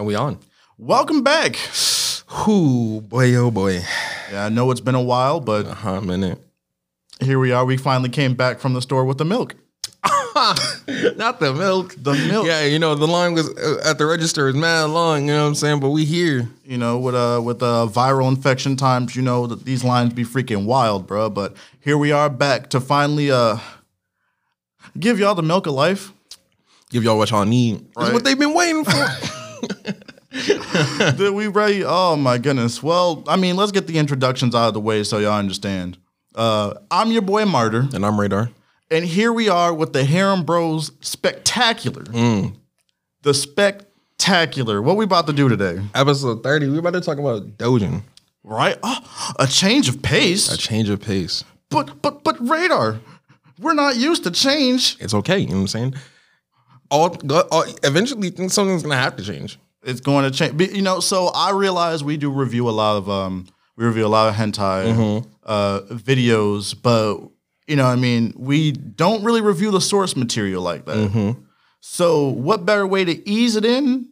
And we on. Welcome back. Whoo, boy, oh boy. Yeah, I know it's been a while, but Uh huh, minute. here we are. We finally came back from the store with the milk. Not the milk. The milk. Yeah, you know, the line was uh, at the register is mad long, you know what I'm saying? But we here. You know, with uh with uh viral infection times, you know that these lines be freaking wild, bro. But here we are back to finally uh give y'all the milk of life. Give y'all what y'all need. That's what they've been waiting for. Did we ready? Oh my goodness. Well, I mean, let's get the introductions out of the way so y'all understand. Uh, I'm your boy Martyr, and I'm Radar. and here we are with the Harem Bros Spectacular. The Spectacular. What we about to do today? Episode 30, we're about to talk about Dojin. Right? Oh, a change of pace. A change of pace. But but but radar. We're not used to change. It's okay, you know what I'm saying? All, all eventually think something's gonna have to change. It's going to change. But, You know, so I realize we do review a lot of um we review a lot of hentai uh videos, but you know, I mean, we don't really review the source material like that. So, what better way to ease it in?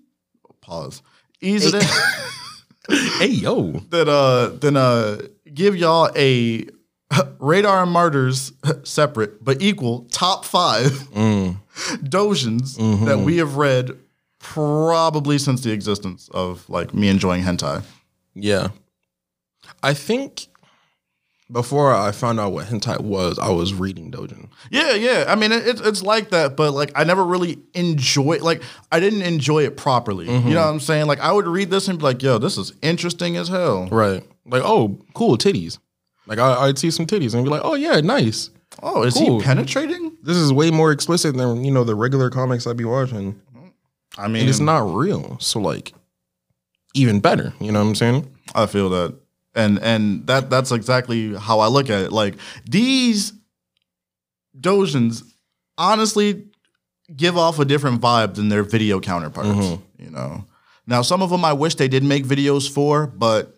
Pause. Ease it in Hey yo. than uh than uh give y'all a radar and martyrs separate but equal top five dojins that we have read probably since the existence of like me enjoying hentai. Yeah. I think before I found out what hentai was, I was reading Dojin. Yeah, yeah. I mean, it, it's it's like that, but like I never really enjoy like I didn't enjoy it properly. You mm-hmm. know what I'm saying? Like I would read this and be like, "Yo, this is interesting as hell." Right. Like, oh, cool, titties. Like I, I'd see some titties and be like, oh yeah, nice. Oh, is Cool. he penetrating? This is way more explicit than you know the regular comics I'd be watching. I mean, And it's not real. So like even better. You know what I'm saying? I feel that. And and that that's exactly how I look at it. Like these dojins honestly give off a different vibe than their video counterparts, Mm-hmm. you know. Now some of them I wish they did make videos for, but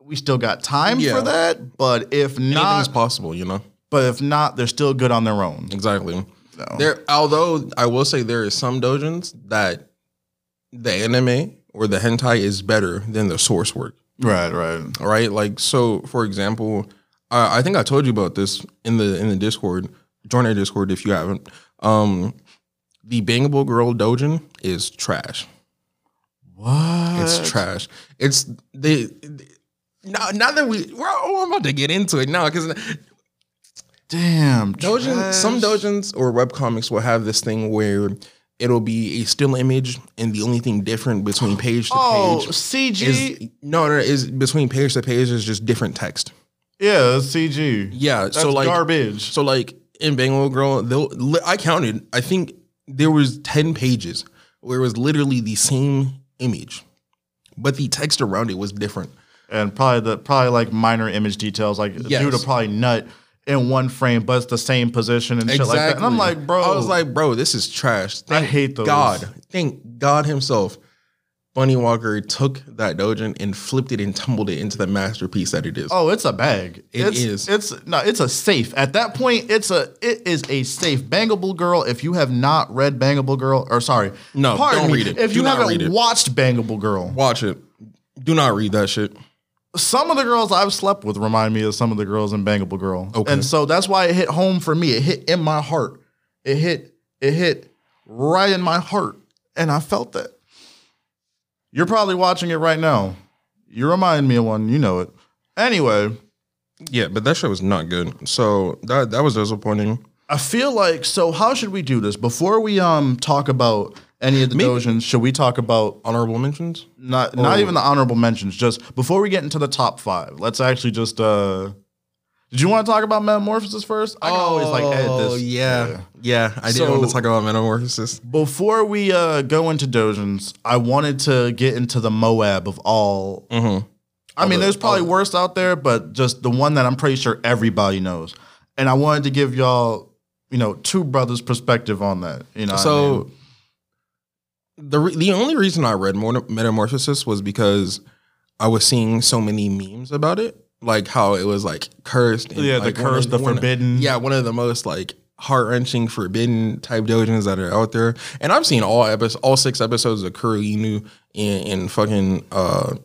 we still got time Yeah. for that. But if Anything's not, possible, you know? But if not, they're still good on their own. Exactly. So. There although I will say there is some dojins that the anime or the hentai is better than the source work. Right, right. right. Like so, for example, I I think I told you about this in the in the Discord. Join our Discord if you haven't. Um, the Bangable Girl Dojin is trash. What? It's trash. It's they. Now, now that we, we're, oh, I'm about to get into it now because Damn. Dojin, some trash. dojins or webcomics will have this thing where it'll be a still image, and the only thing different between page to Oh, page CG. is no, no, is between page to page is just different text. yeah, it's CG. Yeah, That's so like garbage. So like in Bangable Girl, they'll I counted. I think there was ten pages where it was literally the same image, but the text around it was different. and probably the probably like minor image details, like Yes. dude will probably nut in one frame, but it's the same position and shit like that. And I'm like, bro, I was like, bro, this is trash. I hate those. God, thank God Himself. Bunny Walker took that dojin and flipped it and tumbled it into the masterpiece that it is. oh, it's a bag. It it's, is. It's no, it's a safe. At that point, it's a it is a safe. Bangable Girl. If you have not read Bangable Girl, or sorry, No, don't me, read it. If Do you haven't read it. watched Bangable Girl, Watch it. Do not read that shit. Some of the girls I've slept with remind me of some of the girls in Bangable Girl. Okay. And so that's why it hit home for me. It hit in my heart. It hit, it hit right in my heart. And I felt that. You're probably watching it right now. You remind me of one, you know it. Anyway, Yeah, but that show was not good. So that that was disappointing. I feel like so how should we do this? Before we um talk about any of the Maybe- dojins, should we talk about Honorable mentions. not not even the honorable mentions, just before we get into the top five, let's actually just uh did you want to talk about metamorphosis first? I can always like edit this. Oh, yeah. yeah, I didn't So- want to talk about metamorphosis. Before we uh go into dojins, I wanted to get into the Moab of all. Mm-hmm. I mean, the- there's probably worse out there, but just the one that I'm pretty sure everybody knows. And I wanted to give y'all, you know, two brothers' perspective on that. You know, what I So mean? The re- the only reason I read more Metamorphosis was because I was seeing so many memes about it, like how it was like cursed. and, Yeah, the like, one cursed, the one of- forbidden. Yeah, one of the most like heart wrenching, forbidden type dojins that are out there. And I've seen all episodes, all six episodes of Kuro Inu in, in fucking. uh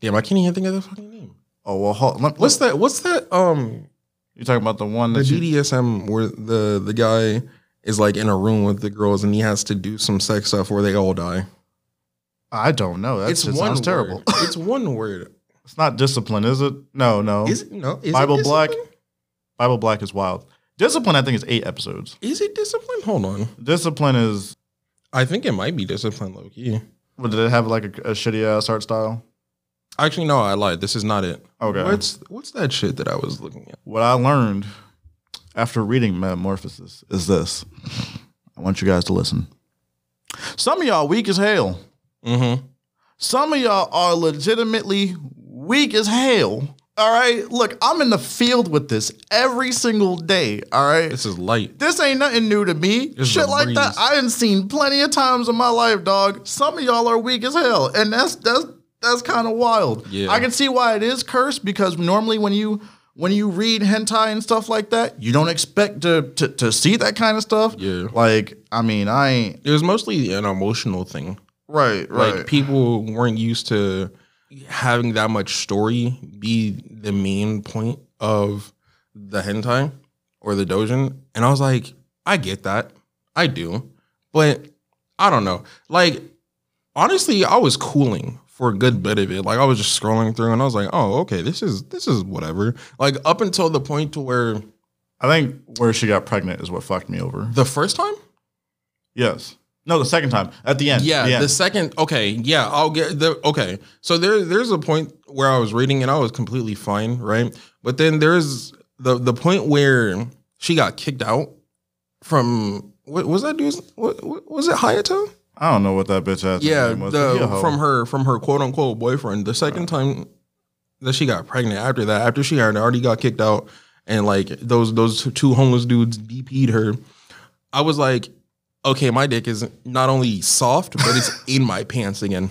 Damn, I can't even think of the fucking name. Oh well, hold, let, What's that? What's that? Um, you talking about the one the that you? BDSM where the the guy is like in a room with the girls and he has to do some sex stuff where they all die. I don't know. That it's shit one sounds word. terrible. it's one word. It's not discipline, is it? No, no. Is it no? Is Bible it Black? Bible Black is wild. Discipline, I think, is eight episodes. Is it discipline? Hold on. Discipline is. I think it might be discipline, low key. What, did it have like a, a shitty ass art style? Actually, no, I lied. This is not it. Okay. What's what's that shit that I was looking at? What I learned after reading Metamorphosis is this. I want you guys to listen. Some of y'all weak as hell. Mm-hmm. Some of y'all are legitimately weak as hell. All right. Look, I'm in the field with this every single day. All right. This is light. This ain't nothing new to me. Shit like that. I done seen plenty of times in my life, dog. Some of y'all are weak as hell, and that's that's that's kind of wild. Yeah. I can see why it is cursed because normally when you when you read hentai and stuff like that, you don't expect to to, to see that kind of stuff. Yeah. Like, I mean, I ain't It was mostly an emotional thing. right, right. Like people weren't used to having that much story be the main point of the hentai or the dojin. And I was like, I get that. I do. But I don't know. Like, honestly, I was cooling for a good bit of it. Like I was just scrolling through and I was like, oh, okay, this is this is whatever. Like up until the point to where I think where she got pregnant is what fucked me over. the first time? Yes. No, the second time at the end. Yeah, the end. the second. Okay, yeah, I'll get the. Okay, so there, there's a point where I was reading and I was completely fine, right? But then there's the the point where she got kicked out from what was that dude's? What, what was it? Hayato? I don't know what that bitch ass Yeah, name was. but he a the from her from her quote unquote boyfriend. The second time that she got pregnant after that, after she had already got kicked out, and like those those two homeless dudes DP'd her, I was like, okay, my dick is not only soft, but it's in my pants again.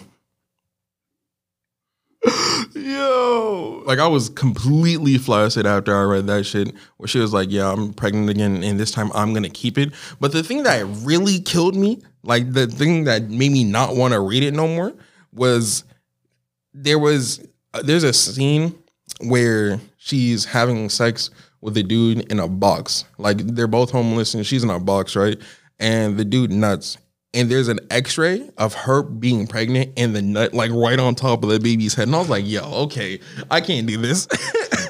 Yo. Like I was completely flaccid after I read that shit, where she was like, "Yeah, I'm pregnant again, and this time I'm gonna keep it." But the thing that really killed me, like the thing that made me not want to read it no more, was there was uh, there's a scene where she's having sex with a dude in a box. Like they're both homeless, and she's in a box, right? And the dude nuts. And there's an X-ray of her being pregnant and the nut like right on top of the baby's head, and I was like, "Yo, okay, I can't do this."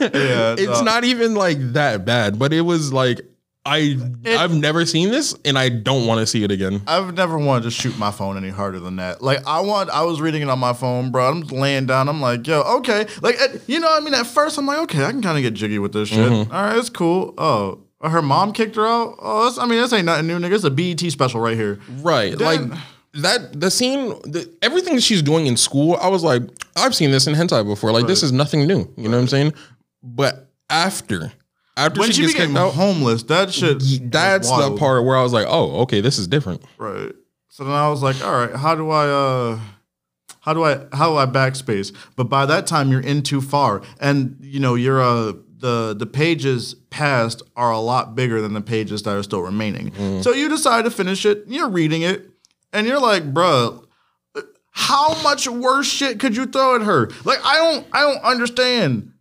Yeah, it's no. not even like that bad, but it was like I I've never seen this, and I don't want to see it again. I've never wanted to shoot my phone any harder than that. Like I want, I was reading it on my phone, bro. I'm just laying down. I'm like, yo, okay. Like, at- you know, what I mean, at first I'm like, okay, I can kind of get jiggy with this shit. Mm-hmm. All right, it's cool. Oh, her mom kicked her out. Oh, that's, I mean, this ain't nothing new, nigga. It's a BET special right here. Right. Then- like that the scene the, everything she's doing in school, I was like, I've seen this in hentai before. Like this is nothing new. You know what I'm saying? But after after When she, she, became out, homeless, that shit. that's the part where I was like, oh, okay, this is different. Right. So then I was like, all right, how do I uh how do I how do I backspace? But by that time you're in too far. And you know, you're uh the the pages past are a lot bigger than the pages that are still remaining. So you decide to finish it, you're reading it, and you're like, bruh, how much worse shit could you throw at her? Like I don't I don't understand.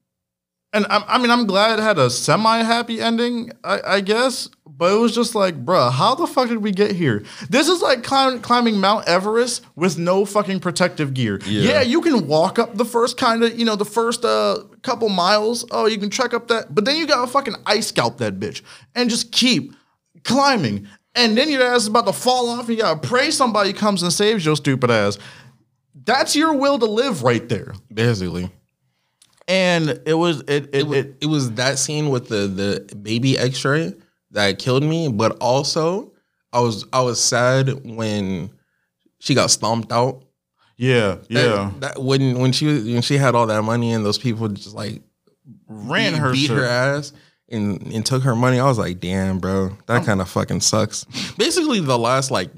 And I, I mean, I'm glad it had a semi-happy ending, I, I guess. But it was just like, bruh, how the fuck did we get here? This is like climb, climbing Mount Everest with no fucking protective gear. Yeah. Yeah, you can walk up the first kind of, you know, the first uh, couple miles. Oh, you can trek up that, but then you gotta fucking ice scalp that bitch and just keep climbing. And then your ass is about to fall off. And you gotta pray somebody comes and saves your stupid ass. That's your will to live right there. Basically. And it was it it, It, wa- it it was that scene with the the baby X-ray that killed me, but also I was I was sad when she got stomped out. yeah yeah. That, when when she was when she had all that money and those people just like ran beat, her beat her ass and and took her money. I was like, damn, bro, that kind of fucking sucks. Basically, the last like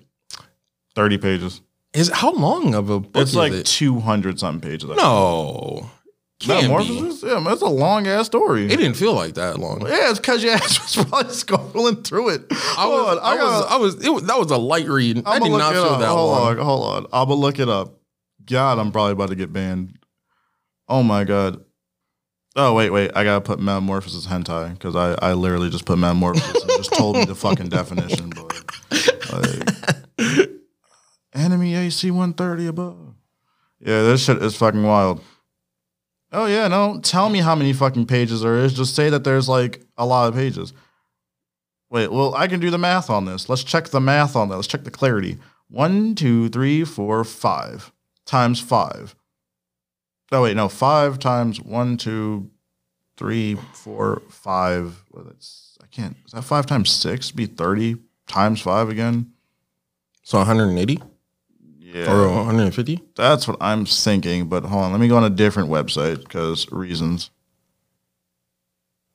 30 pages. is how long of a book It's is like it? 200 something pages. No, Can't be. Yeah, man, that's a long ass story. It didn't feel like that long. yeah, it's because your ass was probably scrolling through it. I was, on, I, was, gotta- I was, it was, that was a light read. I I'ma did not feel that hold long. on, hold on. I'm gonna look it up. God, I'm probably about to get banned. Oh my god. Oh wait, wait. I gotta put metamorphosis hentai because I, I literally just put metamorphosis and just told me the fucking definition. But like, enemy AC 130 above. Yeah, this shit is fucking wild. Oh yeah, no. Tell me how many fucking pages there is. Just say that there's like a lot of pages. Wait, well, I can do the math on this. Let's check the math on that. Let's check the clarity. One, two, three, four, five times five. Oh wait, no, five times one, two, three, four, five. Well, that's I can't. Is that five times six? Be thirty times five again. So 180 Yeah, or 150? that's what I'm thinking. But hold on, let me go on a different website because reasons.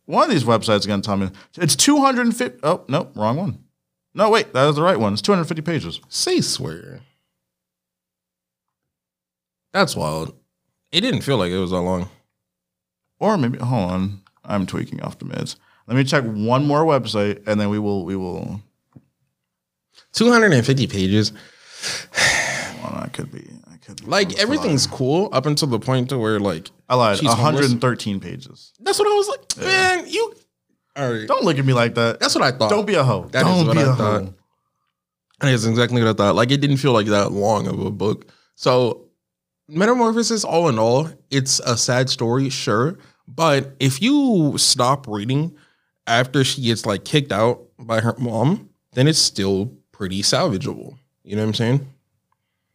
One of these websites is going to tell me it's 250. Oh, no, wrong one. No, wait, that is the right one. It's 250 pages. Say swear. That's wild. It didn't feel like it was that long. Or maybe hold on, I'm tweaking off the mids. Let me check one more website, and then we will we will. 250 pages. I could be. I could be Like everything's cool up until the point to where like I lied. she's homeless. 113 pages. that's what I was like. Man, you. All right. Don't look at me like that. That's what I thought. Don't be a hoe. That is Don't what be I a thought. hoe. That's exactly what I thought. Like it didn't feel like that long of a book. So Metamorphosis, all in all, it's a sad story, sure. But if you stop reading after she gets like kicked out by her mom, then it's still pretty salvageable. You know what I'm saying?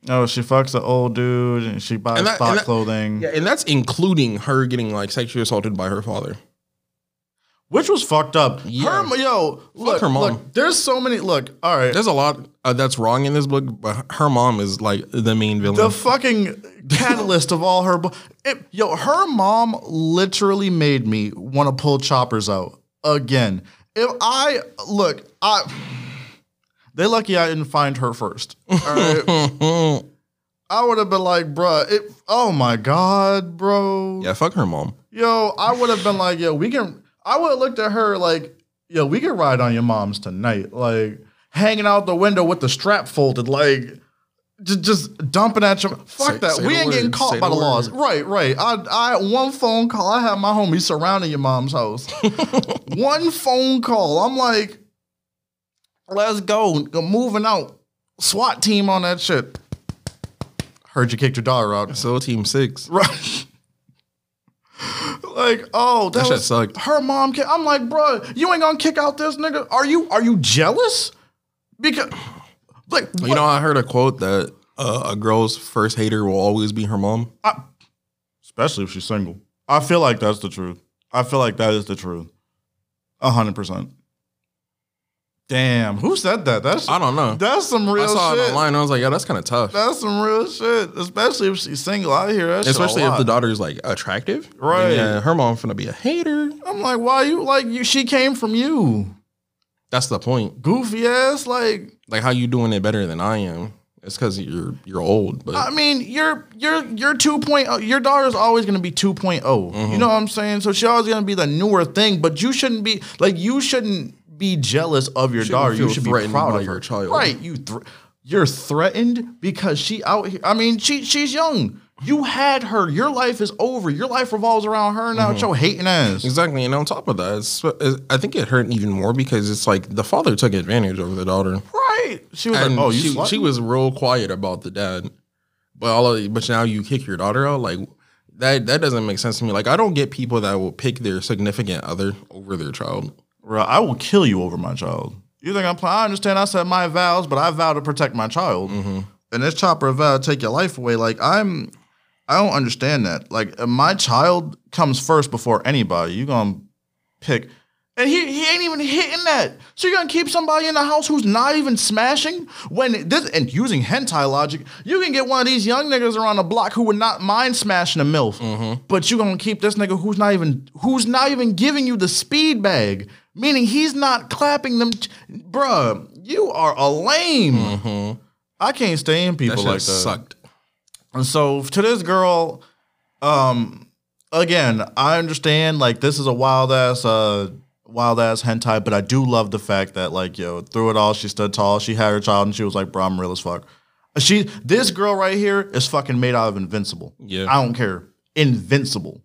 No, she fucks an old dude, and she buys And that- stock and that- clothing, Yeah, and that's including her getting like sexually assaulted by her father. which was fucked up. Yeah. Her, yo, look, her mom. look. There's so many. Look, all right. There's a lot uh, that's wrong in this book, but her mom is like the main villain. the fucking catalyst of all her. It, yo, her mom literally made me want to pull choppers out again. If I look, I they lucky I didn't find her first. All right, I would have been like, bruh, it. Oh my god, bro. yeah, fuck her mom. Yo, I would have been like, yo, we can. I would have looked at her like, yo, we can ride on your mom's tonight, like hanging out the window with the strap folded, like just just dumping at your. Fuck Say- that. say we ain't getting caught say by the, the laws. Right, right. I, I one phone call. I have my homies surrounding your mom's house. one phone call. I'm like, let's go. Go moving out. SWAT team on that shit. Heard you kicked your daughter out. So team six. Right. like, oh, that, That was sucked. her mom. Ki- I'm like, bro, you ain't gonna kick out this nigga. Are you? Are you jealous? Because, like, You know, I heard a quote that uh, a girl's first hater will always be her mom. especially if she's single. I feel like that's the truth. I feel like that is the truth. A hundred percent. Damn, who said that? That's I don't know. that's some real shit. I saw shit. it online. and I was like, yeah, that's kind of tough. That's some real shit. Especially if she's single. I hear that. Especially if the daughter's like attractive. Right. Yeah, her mom's gonna be a hater. I'm like, why you like you? She came from you, That's the point. goofy ass. Like, Like, how you doing it better than I am? It's because you're you're old, but I mean, you're you're you're 2.0. Your daughter's always going to be 2.0. Mm-hmm. You know what I'm saying? So she's always going to be the newer thing, but you shouldn't be like you shouldn't be jealous of your daughter. You should be proud of your her. child. Right? You thr you're threatened because she out here. I mean, she she's young. You had her. Your life is over. Your life revolves around her now. Mm-hmm. Your hating ass. exactly. And on top of that, it's, it's- I think it hurt even more because it's like the father took advantage over the daughter, Right? She was and like, "Oh, she, slut?" she was real quiet about the dad. But all of, but now you kick your daughter out like that. That doesn't make sense to me. Like I don't get people that will pick their significant other over their child. Bro, I will kill you over my child. You think I'm playing? I understand I said my vows, but I vow to protect my child. Mm-hmm. And this chopper vow to take your life away. Like, I'm, I don't understand that. Like, my child comes first before anybody. You gonna pick. And he, he ain't even hitting that. So you're gonna keep somebody in the house who's not even smashing? When this and using hentai logic, you can get one of these young niggas around the block who would not mind smashing a MILF. Mm-hmm. But you gonna keep this nigga who's not even who's not even giving you the speed bag. Meaning he's not clapping them Bruh, you are a lame. I can't stand Mm-hmm. That people shit like that. sucked. And so to this girl, um, again, I understand like this is a wild ass uh wild ass hentai, but I do love the fact that like yo, through it all, she stood tall. She had her child, and she was like, "Bro, I'm real as fuck." She, this girl right here, is fucking made out of invincible. Yeah. I don't care, invincible.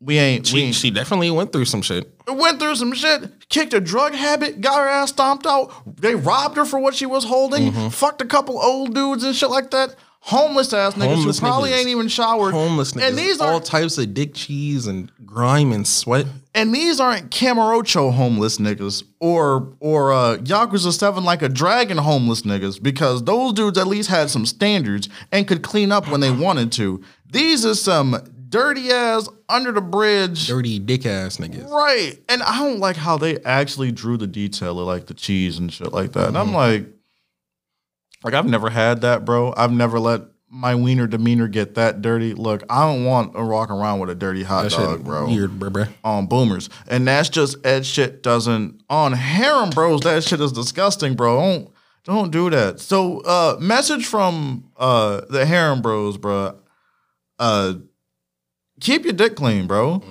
We ain't. we She, ain't, she definitely went through some shit. went through some shit, kicked a drug habit, got her ass stomped out. They robbed her for what she was holding, Mm-hmm. fucked a couple old dudes and shit like that. Homeless ass niggas Homeless who probably niggas. ain't even showered. Homeless niggas. And these all aren't types of dick cheese and grime and sweat. and these aren't Kamurocho homeless niggas or or uh Yakuza 7 like a dragon homeless niggas because those dudes at least had some standards and could clean up when they wanted to. These are some dirty ass under the bridge. Dirty dick ass niggas. Right. And I don't like how they actually drew the detail of like the cheese and shit like that. And I'm like, like I've never had that, bro. I've never let my wiener demeanor get that dirty. Look, I don't want to walk around with a dirty hot That dog, bro. weird, bro. bro. On boomers. And that's just Ed shit doesn't on harem bros, that shit is disgusting, bro. Don't don't do that. So uh message from uh the harem bros, bro. Uh keep your dick clean, bro.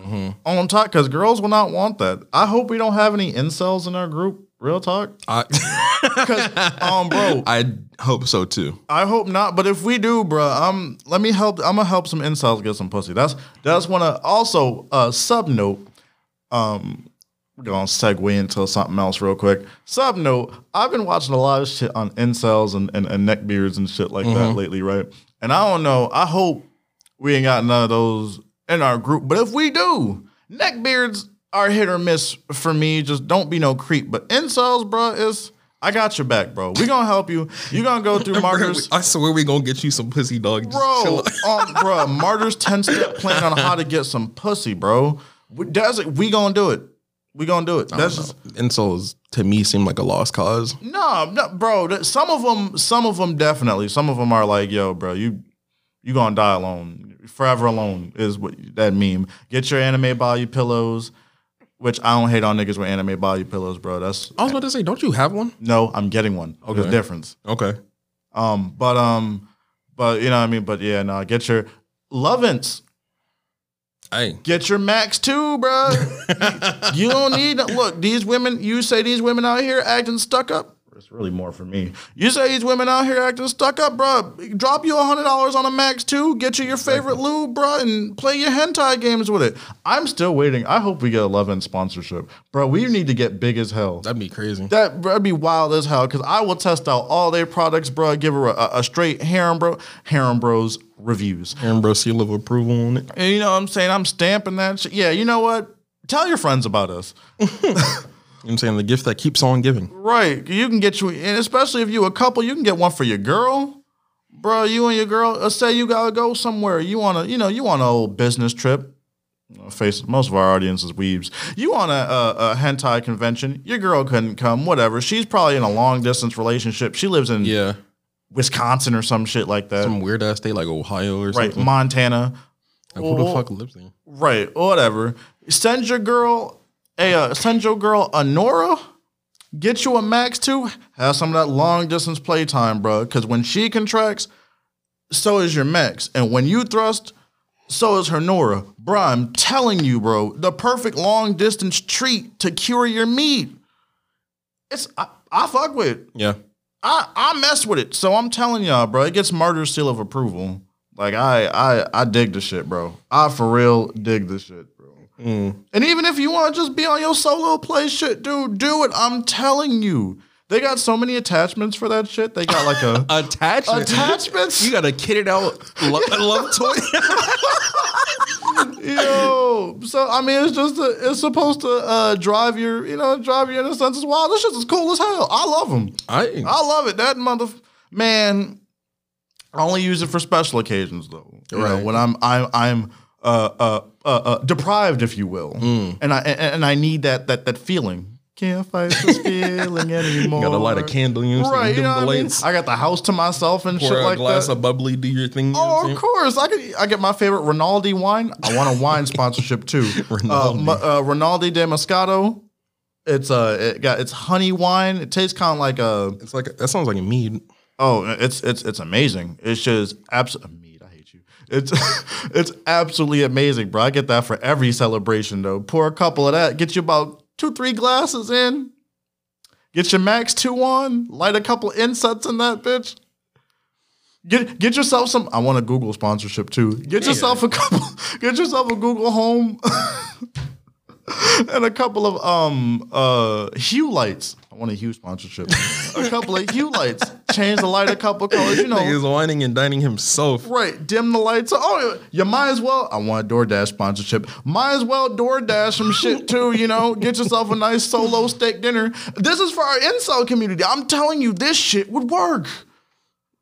On top, because girls will not want that. I hope we don't have any incels in our group. Real talk, I, um, bro. I hope so too. I hope not. But if we do, bro, um, let me help. I'm gonna help some incels get some pussy. That's that's one of also uh sub note. Um, we're gonna segue into something else real quick. Sub note. I've been watching a lot of shit on incels and and, and neckbeards and shit like that lately, right? And I don't know. I hope we ain't got none of those in our group. But if we do, neckbeards are hit or miss for me. Just don't be no creep. But incels, bro, is I got your back, bro. We gonna help you. You gonna go through martyrs. I swear we gonna get you some pussy dog. Just Bro, um, bro, Martyrs 10 step plan on how to get some pussy, bro. We, that's, we gonna do it. We gonna do it. That's just, to me seem like a lost cause. no, no, bro. Some of them, some of them definitely. Some of them are like, yo, bro, you you gonna die alone, forever alone is what that meme. Get your anime body pillows, which I don't hate on niggas with anime body pillows, bro. That's I was about to say, don't you have one? no, I'm getting one. There's a Okay. difference. Okay. Um, but um, but you know what I mean. But yeah, no, get your Lovense. Hey, Get your max too, bro. you don't need look. These women, you say these women out here acting stuck up. It's really more for me. You say these women out here acting stuck up, bro. Drop you a hundred dollars on a max too. Get you your favorite lube, bro, and play your hentai games with it. I'm still waiting. I hope we get a Lovense sponsorship, bro. We need to get big as hell. that'd be crazy. That would be wild as hell because I will test out all their products, bro. Give her a, a straight harem, bro. Harem bros reviews. Harem Bro seal of approval on it. And you know what I'm saying? I'm stamping that shit. Yeah, you know what? Tell your friends about us. You know what I'm saying? The gift that keeps on giving. Right. You can get you, and especially if you a couple, you can get one for your girl. Bro, you and your girl, let's say you gotta go somewhere. You wanna, you know, you want a old business trip. Face most of our audience is weebs. You want a, a, a hentai convention. Your girl couldn't come, whatever. She's probably in a long distance relationship. She lives in Yeah. Wisconsin or some shit like that. Some weird ass state like Ohio or right, something. Montana. Like, who the fuck lives there? Right, whatever. Send your girl a uh, send your girl a Nora. Get you a Max too. Have some of that long distance playtime, bro. Because when she contracts, so is your Max, and when you thrust, so is her Nora, bro. I'm telling you, bro, the perfect long distance treat to cure your meat. It's I, I fuck with. it. Yeah. I I mess with it. So I'm telling y'all, bro, it gets martyr seal of approval. Like I I I dig the shit, bro. I for real dig the shit, bro. And even if you want to just be on your solo play shit, dude, do it. I'm telling you. They got so many attachments for that shit. They got like a Attachment. attachments. You got a kitted out love, love toy. Yo, so I mean, it's just a, it's supposed to uh, drive your, you know, drive your inner senses wild. This shit is cool as hell. I love them. I, I love it. That mother man. I only use it for special occasions though. You know, Right. when I'm I'm I'm uh, uh, uh, uh, deprived, if you will, Mm. and I and, I need that that that feeling. Can't fight this feeling anymore. got a light of candle, you know right? You know I mean? I got the house to myself and pour shit a like glass that. of bubbly, do your thing. You know what I'm Oh, of course. I could. I get my favorite Rinaldi wine. I want a wine sponsorship too. uh, Rinaldi. mu- uh, Rinaldi de Moscato. It's uh, it got it's honey wine. It tastes kind of like a It's like that sounds like a mead. oh, it's it's it's amazing. It's just absolutely mead. I hate you. It's it's absolutely amazing, bro. I get that for every celebration though. Pour a couple of that, get you about two, three glasses in. Get your max two on, light a couple insets in that bitch. Get get yourself some. I want a Google sponsorship too. Get yourself a couple. Get yourself a Google Home and a couple of um uh Hue lights. I want a Hue sponsorship. a couple of Hue lights. Change the light a couple colors. You know, He's whining and dining himself. Right, dim the lights. Oh, you might as well. I want a DoorDash sponsorship. Might as well DoorDash some shit too. You know, get yourself a nice solo steak dinner. This is for our incel community. I'm telling you, this shit would work.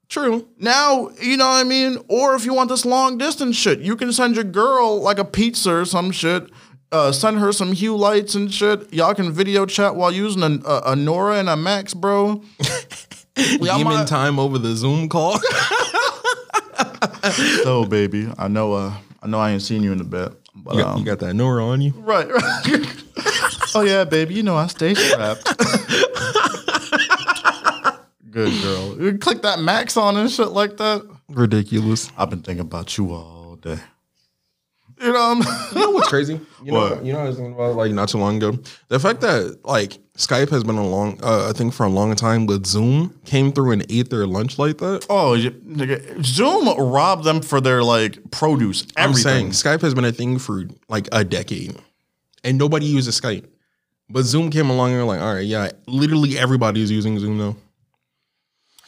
True. Now, you know what I mean? Or if you want this long distance shit, you can send your girl like a pizza or some shit. Uh, send her some Hue lights and shit. Y'all can video chat while using a, a, a Nora and a Max, bro. Y'all Demon might- time over the Zoom call. So, baby, I know. Uh, I know I ain't seen you in a bit, but you, got, um, you got that Nora on you. Right, right. oh yeah, baby, you know I stay strapped. Good girl. You click that max on and shit like that. Ridiculous. I've been thinking about you all day. You know, I'm- You know what's crazy? You know, What? you know, what I was thinking about like not too long ago. The fact that like Skype has been a long, uh, I think for a long time, but Zoom came through and ate their lunch like that. oh, you- nigga, Zoom robbed them for their like produce. I'm saying Skype has been a thing for like a decade, and nobody uses Skype. But Zoom came along and they're like, all right, yeah, literally everybody is using Zoom now.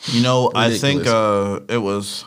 You know, I think uh, it was.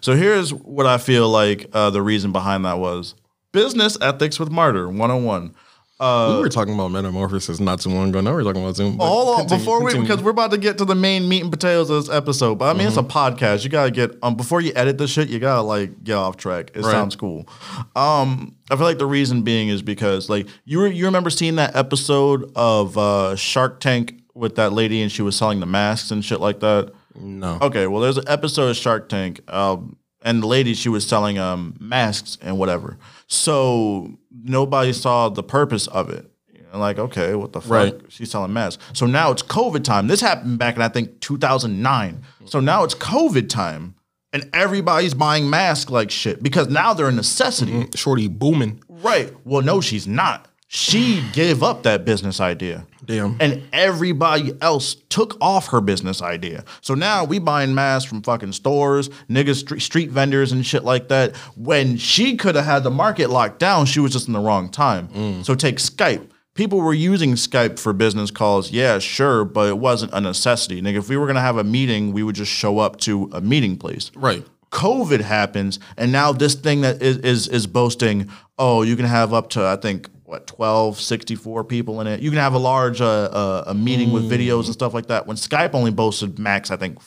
So here's what I feel like uh, the reason behind that was business ethics with Martyr 101. Uh, we were talking about metamorphosis not too long ago. Now we're talking about Zoom. on, continue, before we because we're about to get to the main meat and potatoes of this episode. But I mean, it's a podcast. You gotta get um before you edit the shit. You gotta like get off track. It Right. sounds cool. Um, I feel like the reason being is because like you re- you remember seeing that episode of uh, Shark Tank with that lady and she was selling the masks and shit like that. No, Okay, well, there's an episode of Shark Tank, um, and the lady she was selling um, masks and whatever. So nobody saw the purpose of it. Know, like, okay, what the fuck? Right. She's selling masks. So now it's COVID time. This happened back in I think 2009. So now it's COVID time, and everybody's buying masks like shit because now they're a necessity. shorty booming. Right. Well, no, she's not. She gave up that business idea. Damn. And everybody else took off her business idea. So now we buying masks from fucking stores, niggas, street, street vendors and shit like that. When she could have had the market locked down, she was just in the wrong time. Mm. So take Skype. People were using Skype for business calls, yeah, sure, but it wasn't a necessity. Nigga, if we were gonna have a meeting, we would just show up to a meeting place. Right. COVID happens, and now this thing that is is is boasting, oh, you can have up to I think what 12, 64 people in it. You can have a large uh, uh, a meeting with videos and stuff like that. When Skype only boasted max, I think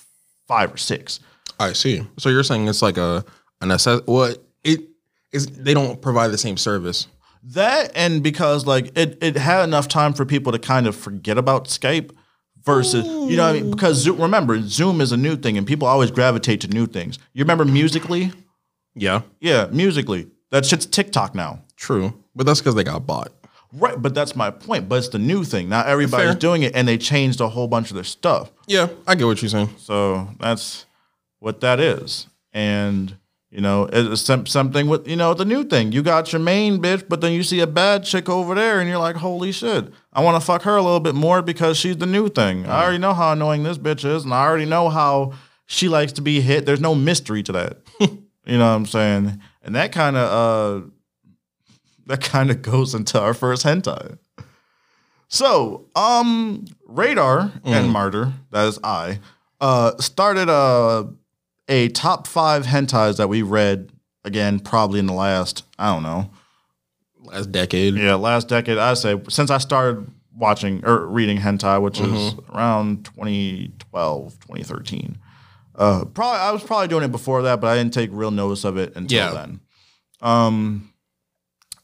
five or six. I see. So you're saying it's like a a necess- What it is? They don't provide the same service. That and because like it it had enough time for people to kind of forget about Skype versus you know what I mean because Zoom, remember Zoom is a new thing and people always gravitate to new things. You remember Musical.ly? Yeah. Yeah, Musical.ly. That shit's TikTok now. True, but that's because they got bought. Right, but that's my point. But it's the new thing. Now everybody's Fair. doing it and they changed a whole bunch of their stuff. Yeah, I get what you're saying. So that's what that is. And you know, it's some, something with you know the new thing. You got your main bitch, but then you see a bad chick over there, and you're like, "Holy shit! I want to fuck her a little bit more because she's the new thing." I already know how annoying this bitch is, and I already know how she likes to be hit. There's no mystery to that. you know what I'm saying? And that kind of uh, that kind of goes into our first hentai. So, um, Radar and Martyr, that is I, uh, started a a top five hentais that we read again, probably in the last I don't know, Last decade. yeah, last decade. I say since I started watching or reading hentai, which is around 2012, 2013. Uh, probably I was probably doing it before that, but I didn't take real notice of it until Yeah. then. Um,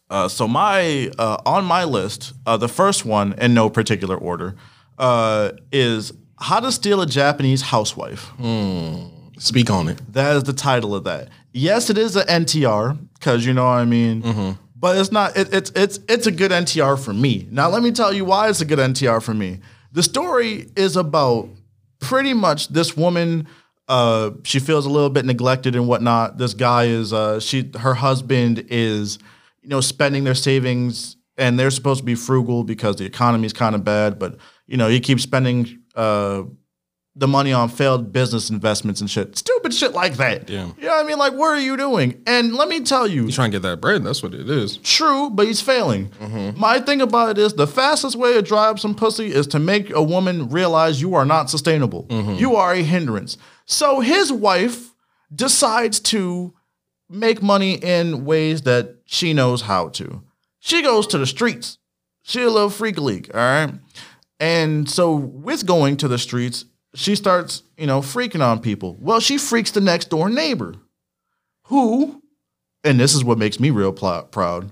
uh, so my uh, on my list, uh, the first one in no particular order uh, is how to steal a Japanese housewife. Speak on it. That is the title of that. Yes, it is an NTR because you know what I mean. But it's not. It, it's it's it's a good NTR for me. Now let me tell you why it's a good NTR for me. The story is about pretty much this woman uh, she feels a little bit neglected and whatnot. This guy is uh, she her husband is you know spending their savings and they're supposed to be frugal because the economy is kind of bad, but you know he keeps spending uh, the money on failed business investments and shit, stupid shit like that. Yeah. you know what I mean. Like, what are you doing? And let me tell you, He's trying to get that bread. That's what it is. True, but he's failing. My thing about it is the fastest way to dry up some pussy is to make a woman realize you are not sustainable. You are a hindrance. So his wife decides to make money in ways that she knows how to. She goes to the streets. She a little freak league, all right? And so with going to the streets, she starts, you know, freaking on people. Well, she freaks the next door neighbor who and this is what makes me real pl- proud.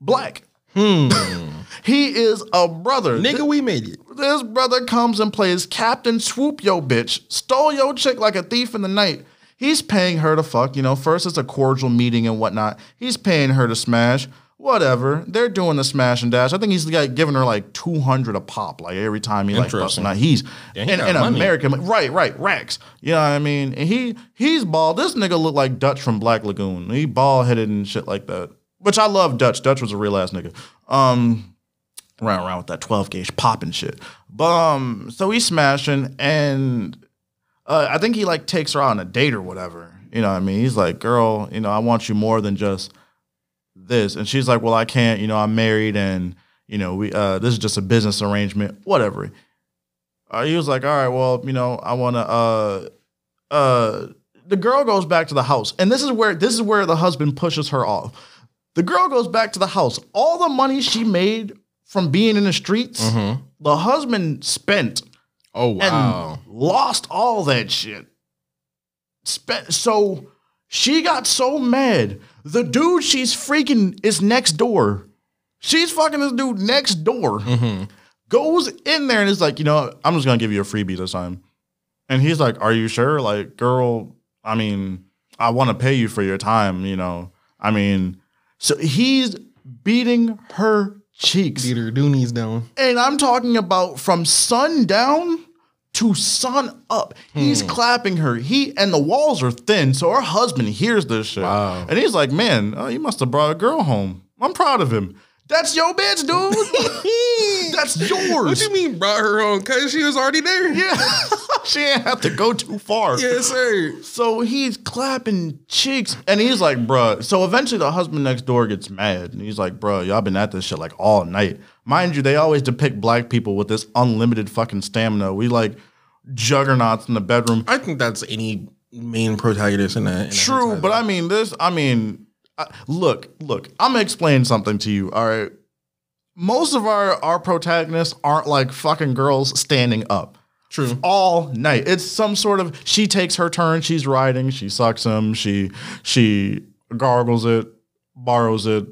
Black. Hmm. He is a brother. Nigga, we made it. This brother comes and plays Captain Swoop Yo bitch, stole yo chick like a thief in the night. He's paying her to fuck, you know. First it's a cordial meeting and whatnot. He's paying her to smash. Whatever. They're doing the smash and dash. I think he's like giving her like 200 a pop, like every time he like Interesting. out. He's Yeah, he in, got. America. Right, right, Rex. You know what I mean? And he he's bald. This nigga look like Dutch from Black Lagoon. He bald headed and shit like that. Which I love Dutch. Dutch was a real ass nigga. Um running around with that 12 gauge popping shit. But um, so he's smashing, and uh, I think he like takes her out on a date or whatever. You know what I mean? He's like, girl, you know, I want you more than just this. And she's like, well, I can't, you know, I'm married and, you know, we uh this is just a business arrangement, whatever. Uh, he was like, all right, well, you know, I wanna uh uh the girl goes back to the house. And this is where this is where the husband pushes her off. The girl goes back to the house. All the money she made from being in the streets, the husband spent Oh and wow. lost all that shit. Spent so she got so mad. The dude she's freaking is next door. She's fucking this dude next door. Mm-hmm. Goes in there and is like, you know, I'm just gonna give you a freebie this time. And he's like, Are you sure? Like, girl, I mean, I want to pay you for your time, you know. I mean, so he's beating her cheeks. Beat her doonies down. And I'm talking about from sundown to sun up. He's Hmm. clapping her. He and the walls are thin, so her husband hears this shit. Wow. And he's like, "Man, oh, you must have brought a girl home. I'm proud of him. That's your bitch, dude. That's yours. What yours. you mean brought her home? Cause she was already there. Yeah, she didn't have to go too far. Yes, sir. So he's clapping cheeks, and he's like, bruh. So eventually, the husband next door gets mad, and he's like, bruh, y'all been at this shit like all night. Mind you, they always depict black people with this unlimited fucking stamina. We like juggernauts in the bedroom. I think that's any main protagonist in that. in True, but I mean this. I mean, I, look, look. I'm gonna explain something to you. All right. Most of our our protagonists aren't like fucking girls standing up True. all night. It's some sort of she takes her turn, she's riding, she sucks him, she she gargles it, borrows it,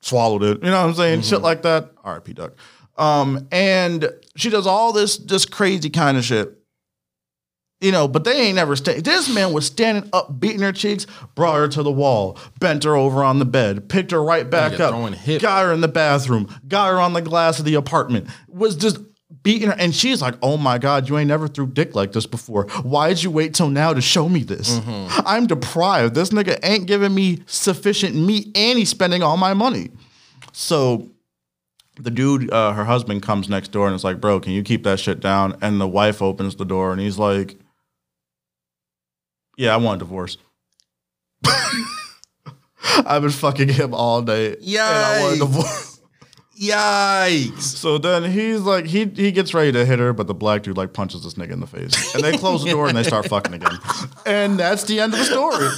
swallowed it. You know what I'm saying? Shit like that. R.I.P. Duck. Um, and she does all this just crazy kind of shit. You know, but they ain't never stay. This man was standing up, beating her cheeks, brought her to the wall, bent her over on the bed, picked her right back up, got her in the bathroom, got her on the glass of the apartment, was just beating her. And she's like, oh my God, you ain't never threw dick like this before. Why'd you wait till now to show me this? I'm deprived. This nigga ain't giving me sufficient meat and he's spending all my money. So the dude, uh, her husband comes next door and is like, bro, can you keep that shit down? And the wife opens the door and he's like, yeah, I want a divorce. I've been fucking him all day. And I want a Yikes. divorce. Yikes. So then he's like, he he gets ready to hit her, but the black dude like punches this nigga in the face. And they close the door and they start fucking again. And that's the end of the story.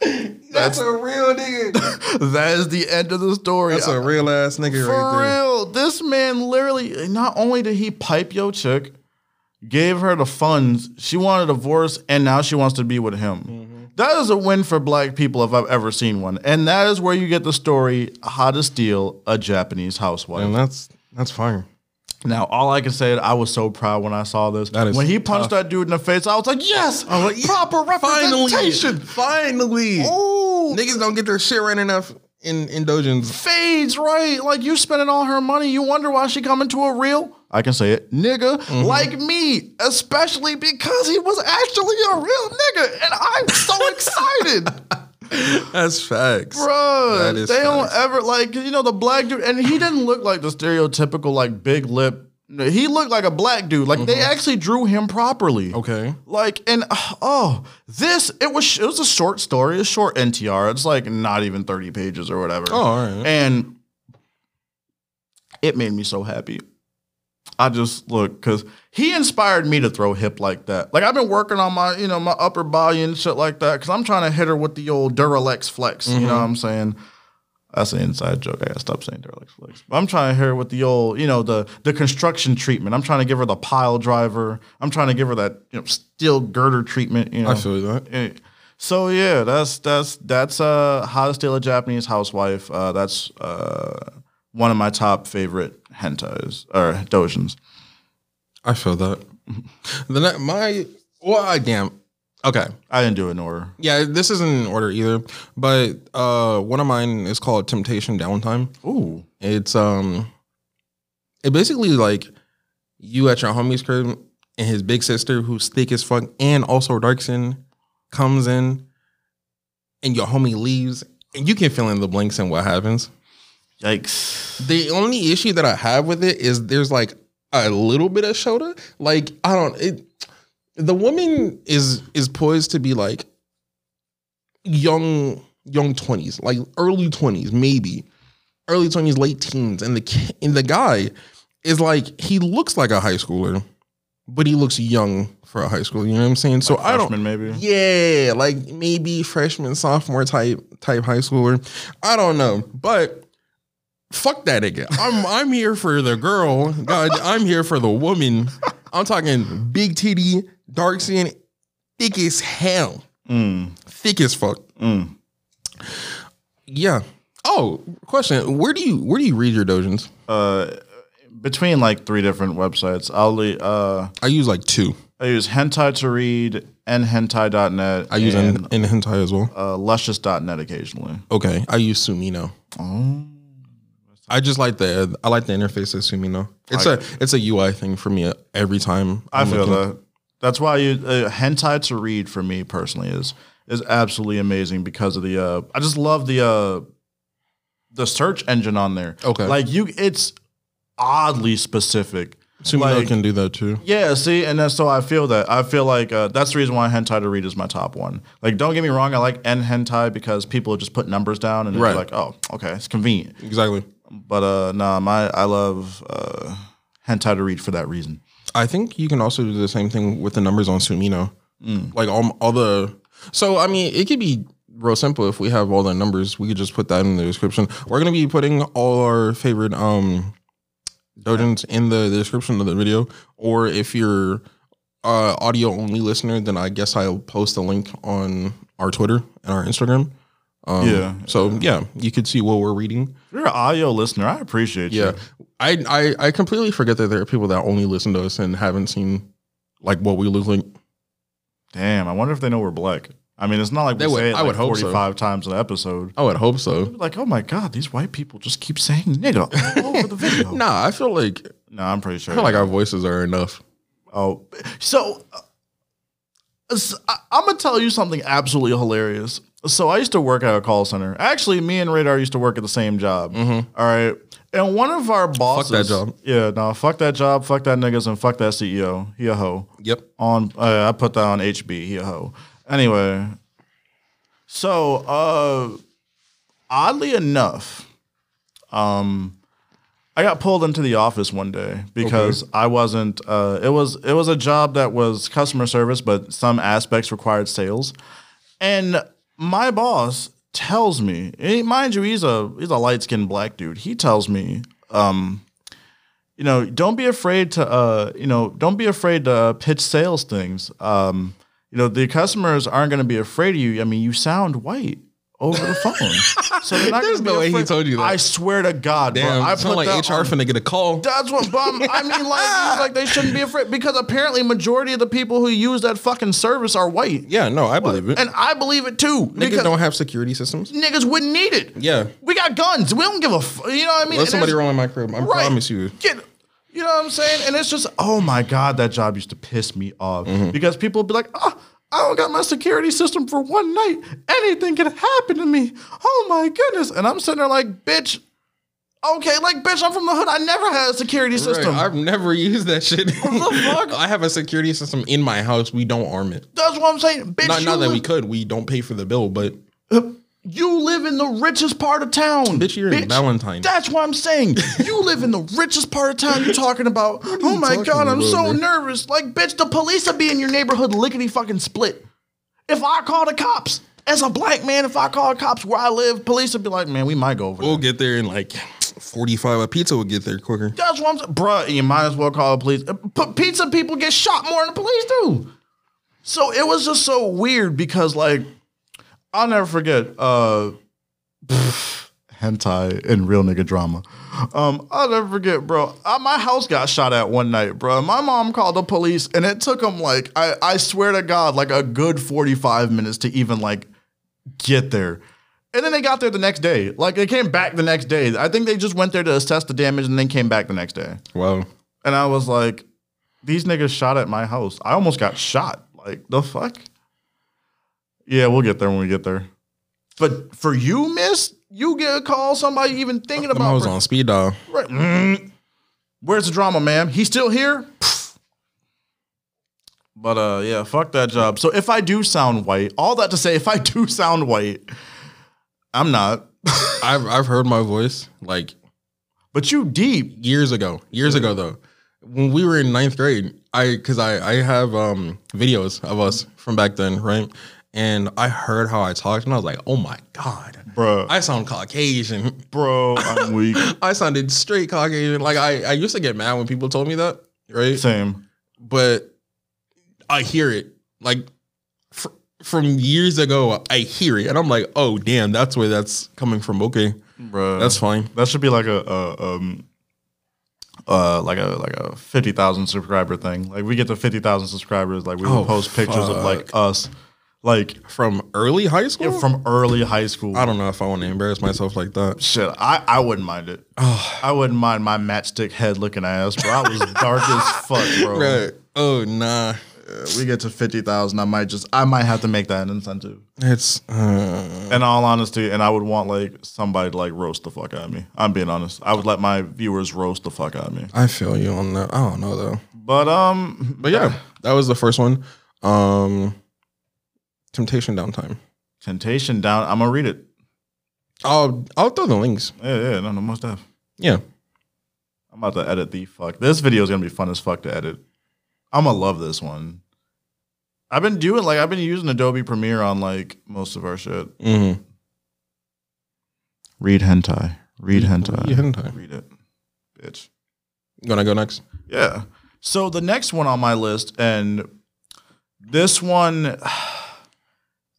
That's a real nigga. That is the end of the story. That's a real ass nigga For right there. real, this man literally not only did he pipe yo chick, gave her the funds, she wanted a divorce, and now she wants to be with him. Mm-hmm. That is a win for black people if I've ever seen one. And that is where you get the story how to steal a Japanese housewife. And that's that's fire. Now, all I can say is I was so proud when I saw this. That is when he punched tough. that dude in the face, I was like, yes, I was like, proper Finally. representation. Finally. Oh, Niggas don't get their shit right enough in in dojins. fades right. Like you spending all her money. You wonder why she coming to a real. I can say it, nigga, Mm-hmm. like me, especially because he was actually a real nigga, and I'm so excited. That's facts. Bro, That is they don't ever like you know the black dude, and he didn't look like the stereotypical like big lip. He looked like a black dude. Like Mm-hmm. they actually drew him properly. Okay. Like and oh, this it was it was a short story, a short NTR. It's like not even thirty pages or whatever. Oh, all right. and it made me so happy. I just look because he inspired me to throw hip like that. Like I've been working on my, you know, my upper body and shit like that because I'm trying to hit her with the old Duralex flex. You know what I'm saying? That's an inside joke. I gotta stop saying Duralex flex. But I'm trying to hit her with the old, you know, the the construction treatment. I'm trying to give her the pile driver. I'm trying to give her that you know steel girder treatment. You know, I feel that. Eh, So yeah, that's that's that's uh how to steal a Japanese housewife. Uh, that's uh one of my top favorite hentais or dojins. I feel that. the ne- my well, I damn. Okay. I didn't do it in order. Yeah, this isn't in order either. But uh one of mine is called Temptation Downtime. Ooh, It's um it basically like you at your homie's crib and his big sister who's thick as fuck and also Darkson, comes in and your homie leaves and you can fill in the blanks and what happens. Yikes! The only issue that I have with it is there's like a little bit of shoulder. Like I don't it the woman is is poised to be like young young 20s, like early 20s maybe. Early 20s, late teens and the and the guy is like he looks like a high schooler, but he looks young for a high school, you know what I'm saying? So I don't Freshman, maybe. yeah, like maybe freshman, sophomore type type high schooler. I don't know, but fuck that nigga. I'm I'm here for the girl. God, I'm here for the woman. I'm talking big titty, dark skin, thick as hell, Mm, thick as fuck. mm. Yeah. Oh, question. Where do you where do you read your dojins? Uh, between like three different websites, I'll le- uh I use like two. I use hentai to read and hentai.net. I use and, in, in hentai as well. uh, luscious.net occasionally. Okay, I use Tsumino. Oh. I just like the I like the interface of Tsumino. It's I- a it's a UI thing for me every time. I I'm feel looking. that. That's why you uh, hentai to read for me personally is is absolutely amazing because of the uh I just love the uh the search engine on there. Okay. Like you it's oddly specific. Tsumino like- can do that too. Yeah, see, and that's so I feel that. I feel like uh, that's the reason why hentai to read is my top one. Like, don't get me wrong, I like n hentai because people just put numbers down and Right. it's like, oh, okay, it's convenient. Exactly. But uh, nah, my I love uh, hentai to read for that reason. I think you can also do the same thing with the numbers on Tsumino. Like all all the so I mean it could be real simple if we have all the numbers. We could just put that in the description. We're gonna be putting all our favorite um dojins in the description of the video. Or if you're uh audio only listener, then I guess I'll post a link on our Twitter and our Instagram. Um, Yeah. So yeah, you could see what we're reading. You're an audio listener, I appreciate you. Yeah, I, I I completely forget that there are people that only listen to us and haven't seen like what we look like. Damn, I wonder if they know we're black. I mean, it's not like we They would- say it I like would hope so. 45 times an episode. I would hope so. Like, oh my God, these white people just keep saying nigga all over the video. no. Nah, I feel like I'm pretty sure. I feel like our voices are enough. oh, so uh, s- I, am going to tell you something absolutely hilarious. So I used to work at a call center. Actually, me and Radar used to work at the same job. All right. And one of our bosses. Mm-hmm. job. Yeah, no, fuck that job, fuck that niggas, and fuck that CEO. He a hoe. Yep. on uh, I put that on HB. He a hoe. Anyway, so uh, oddly enough, um, I got pulled into the office one day because I wasn't. Uh, it was it was a job that was customer service, but some aspects required sales, and my boss tells me, mind you, he's a he's a light skinned black dude. He tells me, um, you know, don't be afraid to, uh, you know, don't be afraid to uh, pitch sales things. Um, you know, the customers aren't going to be afraid of you. I mean, you sound white over the phone, so they're not. There's no way he told you that. I swear to God, Damn, bro, I sound like that HR on- finna get a call. That's what bum. I mean, like, like they shouldn't be afraid because apparently majority of the people who use that fucking service are white, Yeah, no, I believe it. and I believe it too. Niggas don't have security systems. niggas wouldn't need it. Yeah. We got guns. We don't give a. F- you know what I mean? Let And somebody roll in my crib. I Right. promise you. Get, You know what I'm saying? And it's just, oh my God, that job used to piss me off mm-hmm. because people would be like, oh, I don't got my security system for one night. Anything can happen to me. Oh my goodness. And I'm sitting there like, bitch, okay, like, bitch, I'm from the hood. I never had a security Right, system. I've never used that shit. What the fuck? I have a security system in my house. We don't arm it. That's what I'm saying. Bitch, Not, not that we could. We don't pay for the bill, but you live in the richest part of town. Bitch, you're in Valentine. That's what I'm saying. You live in the richest part of town you're talking about. oh my God, I'm so bro? nervous. Like, bitch, the police will be in your neighborhood lickety fucking split. If I call the cops, as a black man, if I call the cops where I live, police will be like, man, we might go over there. we'll get there in like 45. A pizza will get there quicker. That's what I'm saying. Bruh, you might as well call the police. Uh, But pizza people get shot more than the police do. So it was just so weird because, like, I'll never forget uh hentai and real nigga drama. Um, I'll never forget, bro. Uh, my house got shot at one night, bro. My mom called the police, and it took them like I, I swear to God, like a good forty five minutes to even like get there. And then they got there the next day. Like they came back the next day. I think they just went there to assess the damage and then came back the next day. Wow. And I was like, these niggas shot at my house. I almost got shot. Like, the fuck? Yeah, we'll get there when we get there. But for you, miss, you get a call, somebody even thinking about. I was on speed dial. Right. Mm. Where's the drama, ma'am? He's still here? Pfft. But uh yeah, fuck that job. So if I do sound white, all that to say, if I do sound white, I'm not. I've I've heard my voice like But you deep. years ago. Years ago though, when we were in ninth grade, I because I I have um videos of us from back then, right? And I heard how I talked, and I was like, "Oh my god, bro! I sound Caucasian." Bro, I'm weak. I sounded straight Caucasian. Like I I used to get mad when people told me that, right? Same. But I hear it like fr- from years ago. I hear it, and I'm like, "Oh damn, that's where that's coming from." Okay, Bro. that's fine. That should be like a, a um uh like a like a fifty thousand subscriber thing. Like we get to fifty thousand subscribers, like we Oh, will post pictures of like us, like From early high school. from early high school. I don't know if I want to embarrass myself like that. Shit, I, I wouldn't mind it. I wouldn't mind my matchstick head looking ass, bro. I was dark as fuck, bro. Right. Oh nah. Uh, we get to fifty thousand, I might just I might have to make that an incentive. It's uh, In all honesty, and I would want like somebody to like roast the fuck out of me. I'm being honest. I would let my viewers roast the fuck out of me. I feel you on that. I don't know though. But um, But yeah, that was the first one. Um Temptation downtime. Temptation down. I'm gonna read it. I'll I'll throw the links. Yeah, yeah, no, no, most def. Yeah. I'm about to edit the fuck. This video is gonna be fun as fuck to edit. I'm gonna love this one. I've been doing like I've been using Adobe Premiere on like most of our shit. Mm-hmm. Read hentai. Read hentai. Read hentai. Read it, bitch. Gonna go next. Yeah. So the next one on my list, and this one,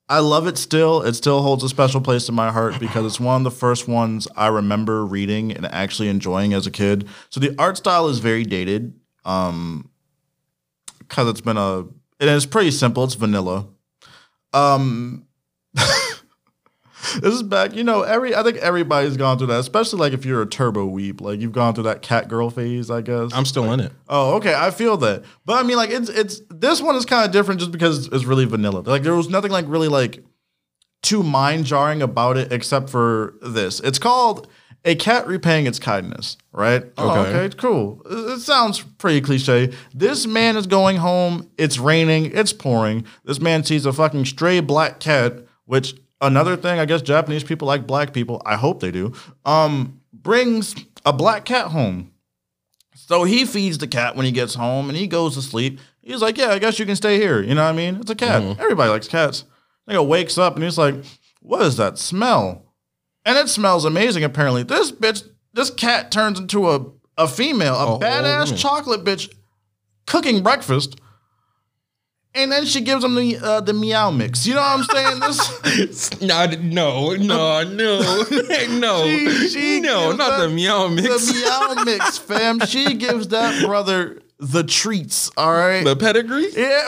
I love it still. It still holds a special place in my heart because it's one of the first ones I remember reading and actually enjoying as a kid. So the art style is very dated, um, because it's been a, and it's pretty simple. It's vanilla. Um, this is back. You know, every I think everybody's gone through that, especially like if you're a turbo weep, like you've gone through that cat girl phase. I guess I'm still in it. Oh, okay. I feel that. But I mean, like, it's it's this one is kind of different just because it's really vanilla. Like, there was nothing like really like too mind jarring about it except for this. It's called a cat repaying its kindness. Right? Oh, Okay. okay. Cool. It, it sounds pretty cliche. This man is going home. It's raining. It's pouring. This man sees a fucking stray black cat, which another thing. I guess Japanese people like black people. I hope they do. Um, brings a black cat home. So he feeds the cat when he gets home and he goes to sleep. He's like, Yeah, I guess you can stay here. You know what I mean? It's a cat. Everybody likes cats. Nigga wakes up and he's like, What is that smell? And it smells amazing, apparently. This bitch, this cat turns into a, a female, a whole badass woman. chocolate bitch cooking breakfast. And then she gives him the uh, the meow mix. You know what I'm saying? This Not, no, no, no, no, She- she no, not that- the meow mix. the meow mix, fam. She gives that brother the treats. All right. the pedigree. Yeah.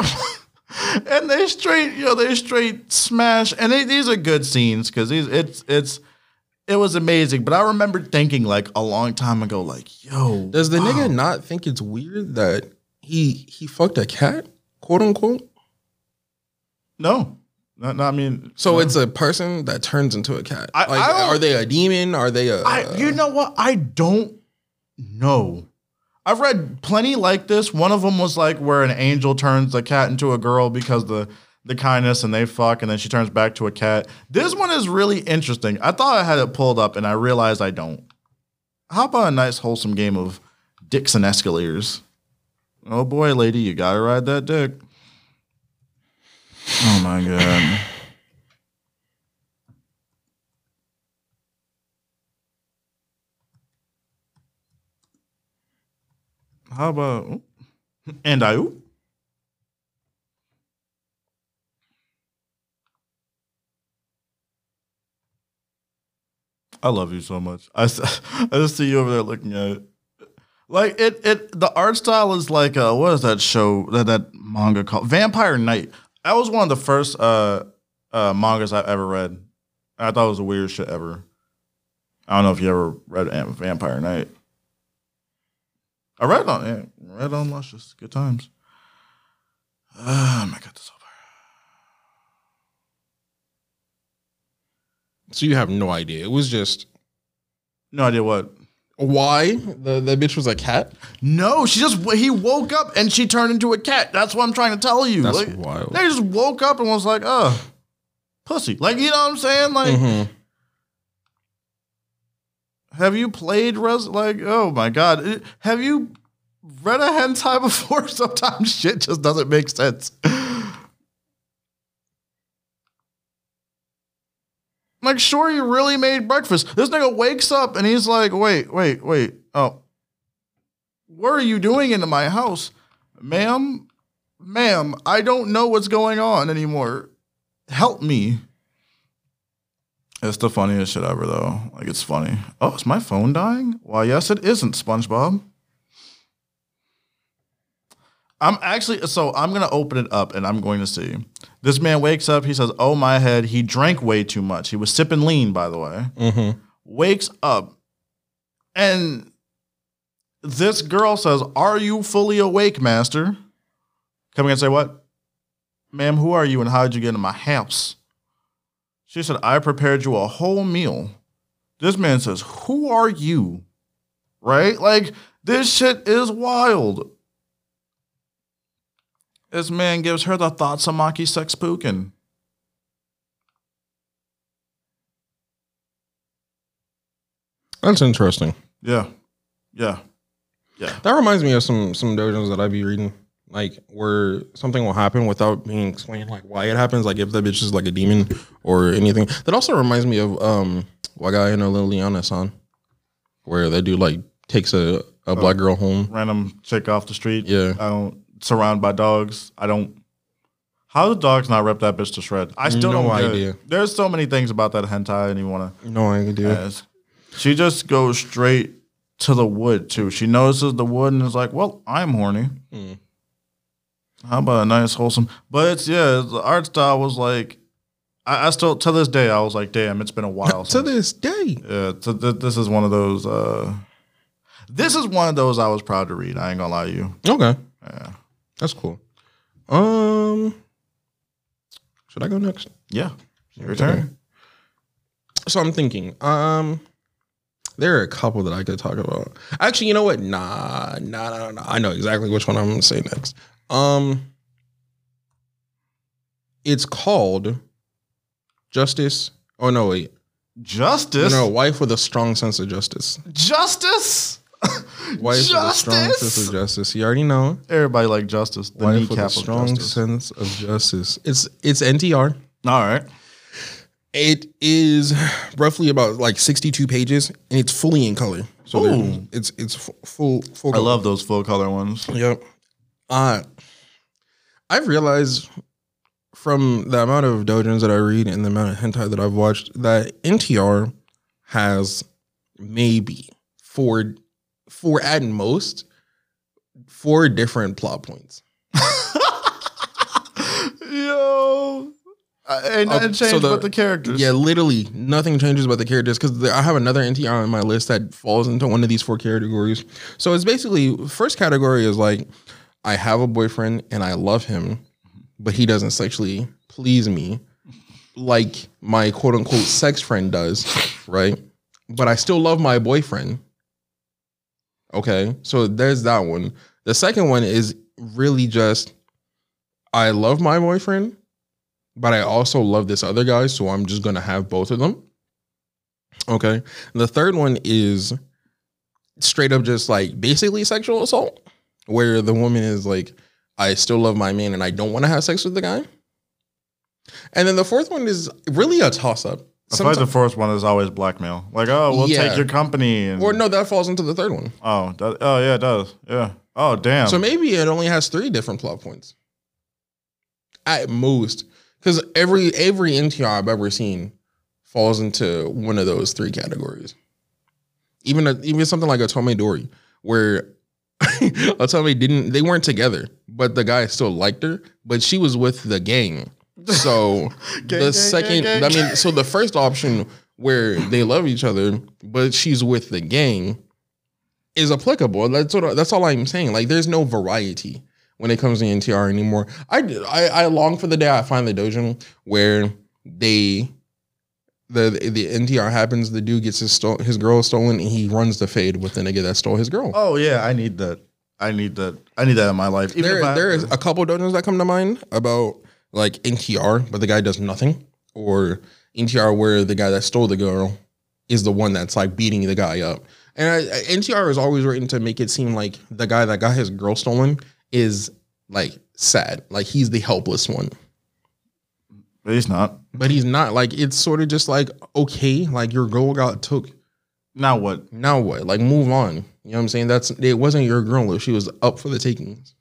and they straight, you know, they straight smash. And they, these are good scenes because these it's it's it was amazing. But I remember thinking like a long time ago, like, yo, Does the wow. nigga not think it's weird that he he fucked a cat, quote unquote? No, not, not I mean. So no. it's a person that turns into a cat. I- like, I are they a demon? Are they a? I, you know what? I don't know. I've read plenty like this. One of them was like where an angel turns the cat into a girl because the the kindness and they fuck and then she turns back to a cat. This one is really interesting. I thought I had it pulled up and I realized I don't. How about a nice wholesome game of dicks and escalators? Oh boy, lady, you gotta ride that dick. Oh my god. How about and I I love you so much. I, I just see you over there looking at it. Like it it the art style is like uh what is that show that that manga called Vampire Knight. That was one of the first uh uh mangas I've ever read. I thought it was the weirdest shit ever. I don't know if you ever read Vampire Knight. I read on yeah, read on Luscious. Good times. Uh, I got this over. so you have no idea. It was just No idea what. Why the the bitch was a cat. No, she just he woke up and she turned into a cat. That's what I'm trying to tell you. That's Like, wild. They just woke up and was like, "Oh, pussy." Like you know what I'm saying? Like, Mhm. have you played Res? Like, oh my god, have you read a hentai before? Sometimes shit just doesn't make sense. Like, sure, you really made breakfast. This nigga wakes up and he's like, wait, wait, wait. Oh, what are you doing into my house? Ma'am, ma'am, I don't know what's going on anymore. Help me. It's the funniest shit ever, though. Like, it's funny. Oh, is my phone dying? Why, yes, it isn't, SpongeBob. I'm actually, so I'm going to open it up and I'm going to see. This man wakes up. He says, Oh, my head. He drank way too much. He was sipping lean, by the way. Mhm. Wakes up and this girl says, Are you fully awake, master? Coming and say, What? Ma'am, who are you and how did you get in my house? She said, I prepared you a whole meal. This man says, Who are you? Right? Like, this shit is wild. This man gives her the thoughts of Maki sex pookin. That's interesting. Yeah. Yeah. Yeah. That reminds me of some some dojos that I'd be reading, like where something will happen without being explained, like why it happens, like if the bitch is like a demon or anything. That also reminds me of um Wagai and Liliana san, where that dude like takes a, a black girl home. Random chick off the street. Yeah. I don't surrounded by dogs. I don't. How do dogs not rip that bitch to shred? I still No don't get it. idea. There's so many things about that hentai I didn't want to No idea. ask. She just goes straight to the wood too. She notices the wood and is like, "Well, I'm horny." Mm. How about a nice wholesome? But it's yeah, the art style was like, I, I still to this day I was like, "Damn, it's been a while." to since- this day. Yeah, so th- this is one of those. uh This is one of those I was proud to read. I ain't gonna lie to you. Okay, Yeah, that's cool. Um, should I go next? yeah. Your Okay. turn. So I'm thinking, um, there are a couple that I could talk about. Actually, you know what? Nah, nah, nah, nah. I know exactly which one I'm gonna say next. Um, it's called Justice. Oh no, wait. Justice. No, wife with a strong sense of justice. Justice. Wife with a strong sense of justice. You already know. Everybody like justice. The Wife with kneecap a of strong justice. sense of justice. It's it's NTR. All right. It is roughly about like 62 pages, and it's fully in color. So Ooh. it's it's fu- full full. I color. love those full color ones. Yep. Uh I've realized from the amount of dojins that I read and the amount of hentai that I've watched that NTR has maybe four four at most four different plot points. Yo. Uh, ain't nothing so changed the- but the characters. Yeah, literally nothing changes about the characters because I have another NTR on my list that falls into one of these four categories. So it's basically first category is like I have a boyfriend and I love him, but he doesn't sexually please me like my quote unquote sex friend does, right? But I still love my boyfriend. Okay, so there's that one. The second one is really just I love my boyfriend, but I also love this other guy, so I'm just gonna have both of them. Okay. The third one is straight up just like basically sexual assault, where the woman is like, I still love my man and I don't want to have sex with the guy. And then the fourth one is really a toss up. I feel like the first one is always blackmail. Like, oh, we'll Yeah. take your company. And, or no, that falls into the third one. Oh, that, oh yeah, it does. Yeah. Oh, damn. So maybe it only has three different plot points at most, because every every NTR I've ever seen falls into one of those three categories. Even a, even something like a Tomei Dory, where Otome didn't they weren't together, but the guy still liked her, but she was with the gang. So Gang, the gang, second, gang, I mean, so the first option where they love each other, but she's with the gang, is applicable. That's what, that's all I'm saying. Like, there's no variety when it comes to NTR anymore. I, I I long for the day I find the dojo where they the the NTR happens. The dude gets his his girl stolen, and he runs the fade with the nigga that stole his girl. oh yeah, I need that. I need that. I need that in my life. Even there I- there is a couple dojos that come to mind about like NTR, but the guy does nothing, or NTR where the guy that stole the girl is the one that's like beating the guy up. And I, I- NTR is always written to make it seem like the guy that got his girl stolen is like sad, like he's the helpless one. But he's not. But he's not. Like it's sort of just like okay, like your girl got took. Now what? Now what? Like move on. You know what I'm saying? That's it. Wasn't your girl she was up for the takings.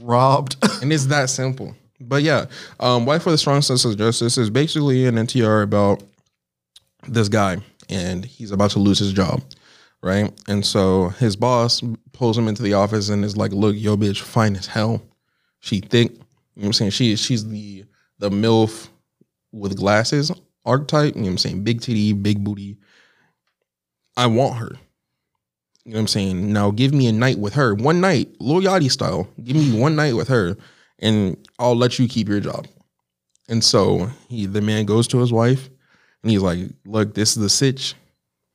Robbed. and it's that simple. But yeah, um, Wife with a Strong Sense of Justice is basically an NTR about this guy, and he's about to lose his job, right? And so his boss pulls him into the office and is like, "Look, yo, bitch, fine as hell. She thick. You know what I'm saying? She she's the the milf with glasses archetype. You know what I'm saying? Big titty, big booty. I want her." You know what I'm saying? Now give me a night with her. One night, Lil Yachty style. Give me one night with her and I'll let you keep your job. And so he the man goes to his wife and he's like, Look, this is the sitch.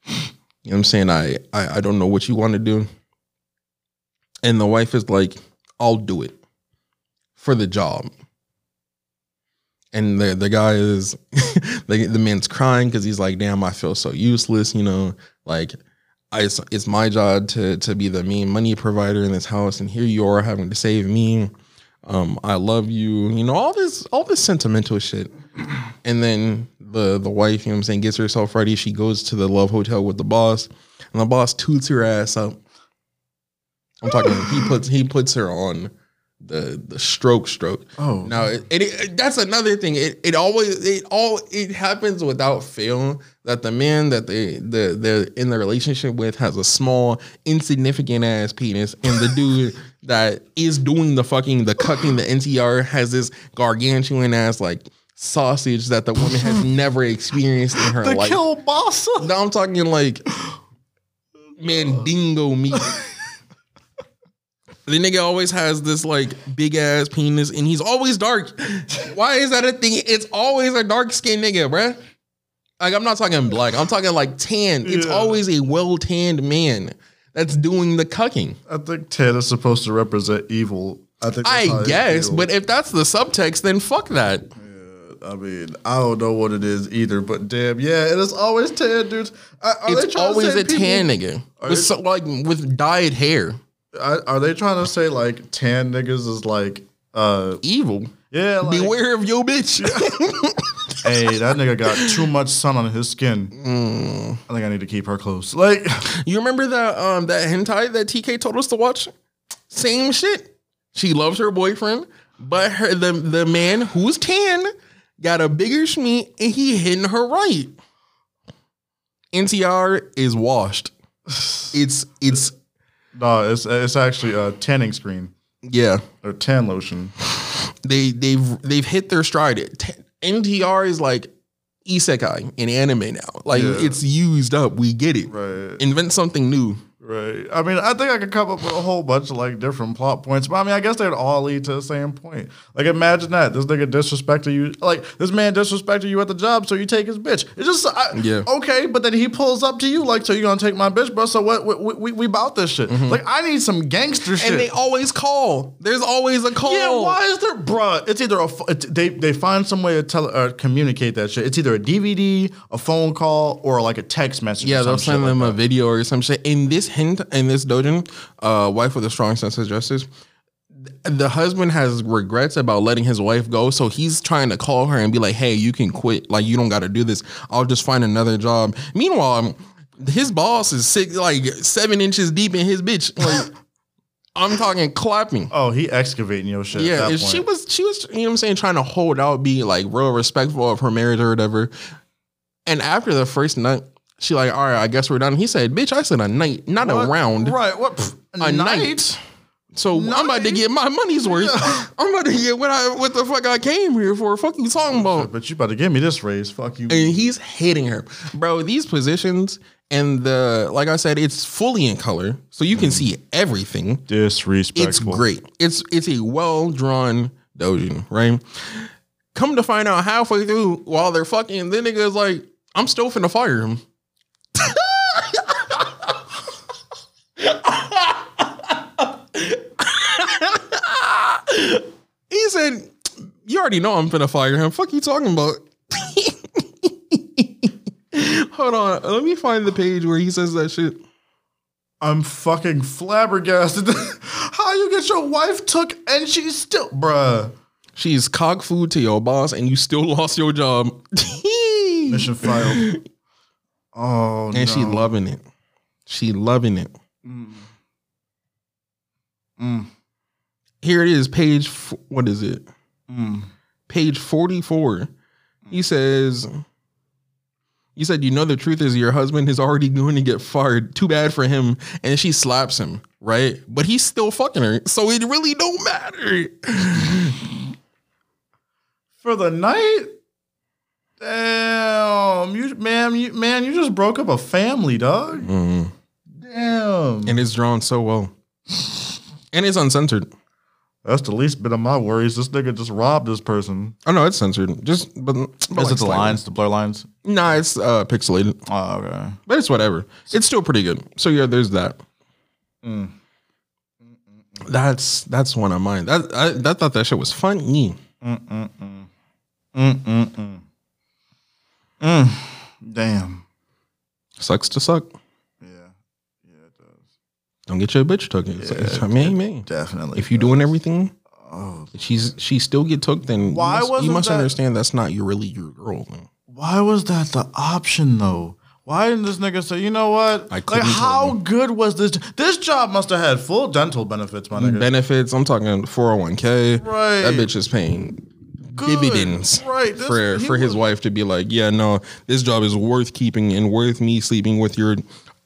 You know what I'm saying? I I, I don't know what you want to do. And the wife is like, I'll do it for the job. And the the guy is the, the man's crying because he's like, damn, I feel so useless, you know, like I, it's, it's my job to to be the main money provider in this house, and here you are having to save me. Um, I love you, you know, all this all this sentimental shit. And then the the wife, you know I'm saying, gets herself ready. She goes to the love hotel with the boss, and the boss toots her ass up. I'm talking he puts he puts her on the the stroke stroke. Oh. Now it, it, it- that's another thing. It it always it all it happens without fail that the man that they the they're in the relationship with has a small insignificant ass penis, and the dude that is doing the fucking the cucking the NTR has this gargantuan ass like sausage that the woman has never experienced in her The life. kielbasa. Now I'm talking like mandingo meat. The nigga always has this like big ass penis and he's always dark. Why is that a thing? It's always a dark skinned nigga, bruh. Like I'm not talking black. I'm talking like tan. It's Yeah. always a well tanned man that's doing the cucking. I think Ted is supposed to represent evil. I think. I guess, but if that's the subtext, then fuck that. I mean, I don't know what it is either. But damn, yeah, it is always tan dudes. Are, are It's always a tan nigga with so, like with dyed hair. Are, are they trying to say like tan niggas is like, uh, Evil. yeah, like, Beware of your bitch. hey, that nigga got too much sun on his skin. Mm. I think I need to keep her close. Like, You remember that um that hentai that TK told us to watch? Same shit. She loves her boyfriend, but her the the man who's tan got a bigger schmeat and he hitting her right. NTR is washed. It's it's no, it's it's actually a tanning screen yeah. or tan lotion. they they've they've hit their stride. T- NTR is like isekai in anime now. Like Yeah. it's used up. We get it. Right. Invent something new. Right. I mean, I think I could come up with a whole bunch of like different plot points, but I mean, I guess they'd all lead to the same point. Like, imagine that this nigga disrespected you, like this man disrespected you at the job, so you take his bitch. It's just, I, Yeah. okay, but then he pulls up to you like, so you gonna take my bitch, bro? So what? We we, we about this shit. Like, I need some gangster shit. Mm-hmm. And they always call. There's always a call. yeah, why is there, bruh? It's either a it's, they they find some way to tell uh, communicate that shit. It's either a DVD, a phone call, or like a text message. Yeah, or some they'll send like them that. a video or some shit. In this hint, in this dojin, uh, wife with a strong sense of justice, the husband has regrets about letting his wife go, so he's trying to call her and be like, "Hey, you can quit. Like, you don't got to do this. I'll just find another job." Meanwhile, his boss is six, like seven inches deep in his bitch. Like, I'm talking clapping. Oh, he excavating your shit. at Yeah, she was she was you know what I'm saying trying to hold out, be like real respectful of her marriage or whatever. And after the first night, she like, all right, I guess we're done. He said, bitch, I said a night, not What? a round. Right. What? Pff, A night. So I'm about to get my money's worth. Yeah. I'm about to get what I what the fuck I came here for. Fuck you talking about. But you about to give me this raise. Fuck you. And he's hitting her. Bro, these positions and the like I said, it's fully in color. So you can mm. see everything. Disrespectful. It's great. It's it's a well drawn dojin, right? Come to find out halfway through while they're fucking, the nigga's like, I'm still finna fire him. He said, You already know I'm finna fire him. Fuck you talking about? Hold on. Let me find the page where he says that shit. I'm fucking flabbergasted. How you get your wife took and she's still, bruh. She's cock food to your boss and you still lost your job. Mission failed. Oh and she no. loving it. She loving it. Mm. Here it is, page what is it? Mm. Page 44. He says you said you know the truth is your husband is already going to get fired. Too bad for him. And she slaps him, right? But he's still fucking her. So it really don't matter. For the night? Damn. You man, you man, you just broke up a family, dog. Mm. Damn. And it's drawn so well. And it's uncensored. That's the least bit of my worries. This nigga just robbed this person. Oh no, it's censored. Just but, but Is like it the slightly. lines, the blur lines? Nah, it's uh pixelated. Oh, okay. But it's whatever. It's still pretty good. So yeah, there's that. Mm. That's that's one of mine. That I, that thought that shit was funny. Mm-mm-mm. Mm-mm-mm. Mm. Damn. Sucks to suck. Yeah. Yeah, it does. Don't get your bitch took. It's, it's, man, man. Definitely. If you're doing everything, Oh. she's she still get took. Then Why you must, you must that- understand that's not your really your girl. Then. Why was that the option though? Why didn't this nigga say, you know what? I like, how good was this? This job must have had full dental benefits, my nigga. Benefits. I'm talking 401k. Right. That bitch is paying Good. dividends. Right. This- for for his was- wife to be like, yeah, no, this job is worth keeping and worth me sleeping with your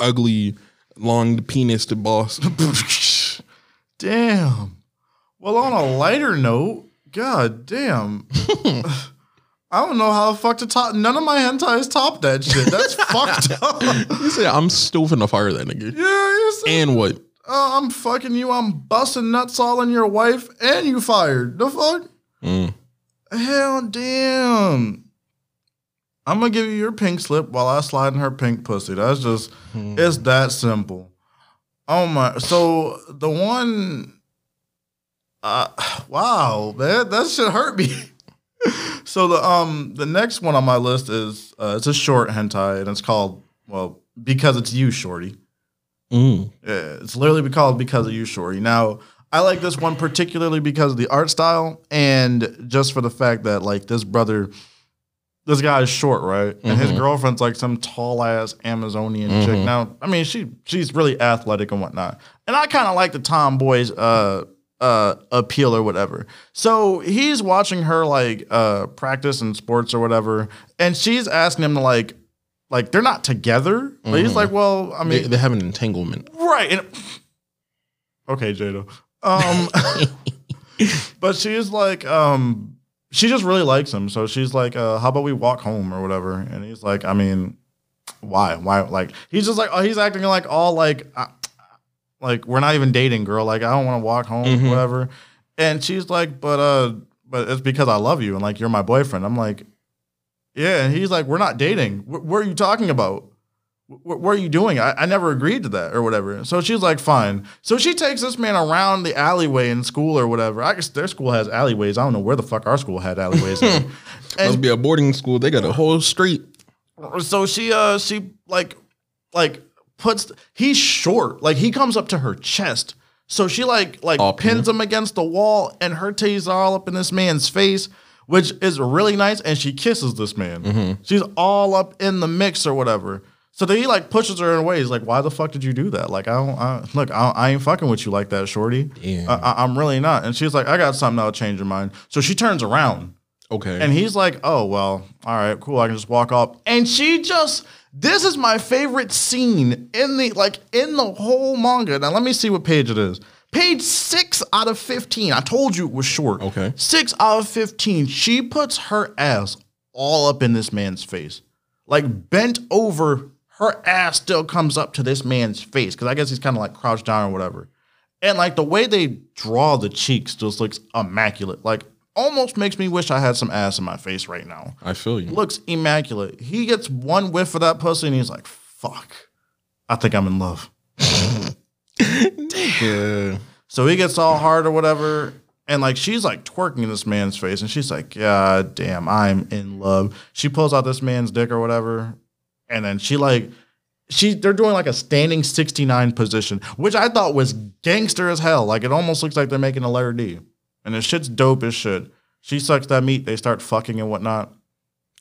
ugly, long penis to boss. Damn. Well, on a lighter note, god damn. I don't know how the fuck to top. None of my hentais top that shit. That's fucked up. you say I'm still finna fire that nigga. Yeah, you said, And what? uh, I'm fucking you. I'm busting nuts all in your wife, and you fired. The fuck? Mm. Hell damn. I'm gonna give you your pink slip while I slide in her pink pussy. That's just it's that simple. Oh my so the one uh wow, man, that should hurt me. so the um the next one on my list is uh it's a short hentai and it's called well because it's you shorty. Mm. Yeah, it's literally called because of you, Shorty. Now, I like this one particularly because of the art style and just for the fact that like this brother, this guy is short, right? And his Mhm. girlfriend's like some tall ass Amazonian chick. Mhm. Now, I mean, she she's really athletic and whatnot, and I kind of like the tomboys uh uh appeal or whatever. So he's watching her like uh practice in sports or whatever, and she's asking him to like. Like they're not together, but he's like, "Well, I mean, They, they have an entanglement. Right. And, okay, Jada. Um, but she's like, um, she just really likes him. So she's like, uh, how about we walk home or whatever? And he's like, I mean, why? Why? Like, he's just like, oh, he's acting like all like, uh, like we're not even dating, girl. Like, I don't want to walk home, Mhm. whatever. And she's like, but uh, but it's because I love you and like you're my boyfriend. I'm like, yeah. And he's like, we're not dating. Wh- what are you talking about? Wh- what are you doing? I, I never agreed to that or whatever. So she's like, fine. So she takes this man around the alleyway in school or whatever. I guess their school has alleyways. I don't know where the fuck our school had alleyways. in. Must be a boarding school. They got a whole street. so she uh she like like puts he's short. Like he comes up to her chest. So she like like Up, pins him against the wall and her titties are all up in this man's face, which is really nice. And she kisses this man. She's all up in the mix or whatever. So then he like pushes her away. He's like, "Why the fuck did you do that? Like, I don't I, look. I, I ain't fucking with you like that, shorty. I, I'm really not." And she's like, "I got something that'll change your mind." So she turns around Okay. and he's like, "Oh well, all right, cool. I can just walk off." And she just this is my favorite scene in the like in the whole manga. Now let me see what page it is. Page six out of fifteen. I told you it was short. Okay. Six out of fifteen. She puts her ass all up in this man's face, like bent over. Her ass still comes up to this man's face because I guess he's kind of like crouched down or whatever. And like the way they draw the cheeks just looks immaculate. Like almost makes me wish I had some ass in my face right now. I feel you. Looks immaculate. He gets one whiff of that pussy and he's like, fuck. I think I'm in love. Yeah. So he gets all hard or whatever. And like she's like twerking in this man's face and she's like, God damn, I'm in love. She pulls out this man's dick or whatever. And then she like she they're doing like a standing 69 position, which I thought was gangster as hell. Like it almost looks like they're making a letter D. And the shit's dope as shit. She sucks that meat, they start fucking and whatnot.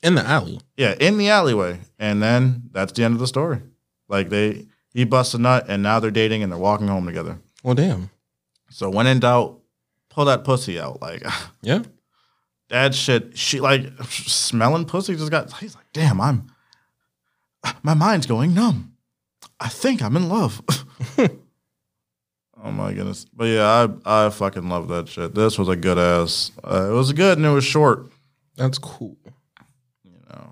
In the alley. Yeah, in the alleyway. And then that's the end of the story. Like they he busts a nut and now they're dating and they're walking home together. Well, damn. So when in doubt, pull that pussy out. Like Yeah. that shit, she like smelling pussy just got he's like, damn, I'm my mind's going numb. I think I'm in love. oh my goodness. But yeah, I I fucking love that shit. This was a good ass. Uh, it was good and it was short, That's cool. you know.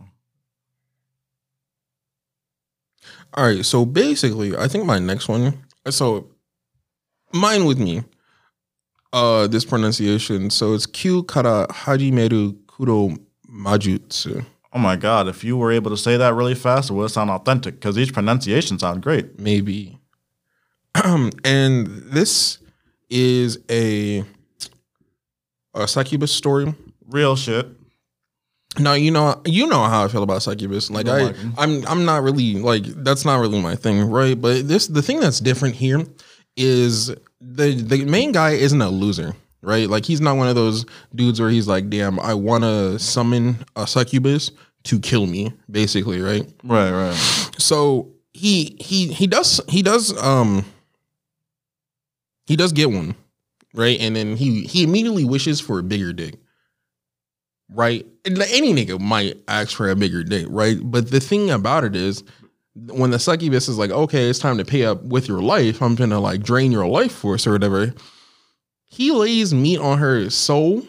All right. So basically, I think my next one. So mine with me. Uh, this pronunciation. So it's Q kara hajimeru kuro majutsu. Oh my god, if you were able to say that really fast, it would sound authentic because each pronunciation sound great. maybe. and this is a a succubus story. Real shit. Now you know you know how I feel about succubus. Like I, like. I'm I'm not really like that's not really my thing, right? But this the thing that's different here is the the main guy isn't a loser, right? Like he's not one of those dudes where he's like, damn, I want to summon a succubus to kill me, basically, right? Right, right. so he he he does he does um he does get one right and then he he immediately wishes for a bigger dick right And any nigga might ask for a bigger dick right but the thing about it is when the succubus is like okay it's time to pay up with your life i'm gonna like drain your life force or whatever he lays meat on her so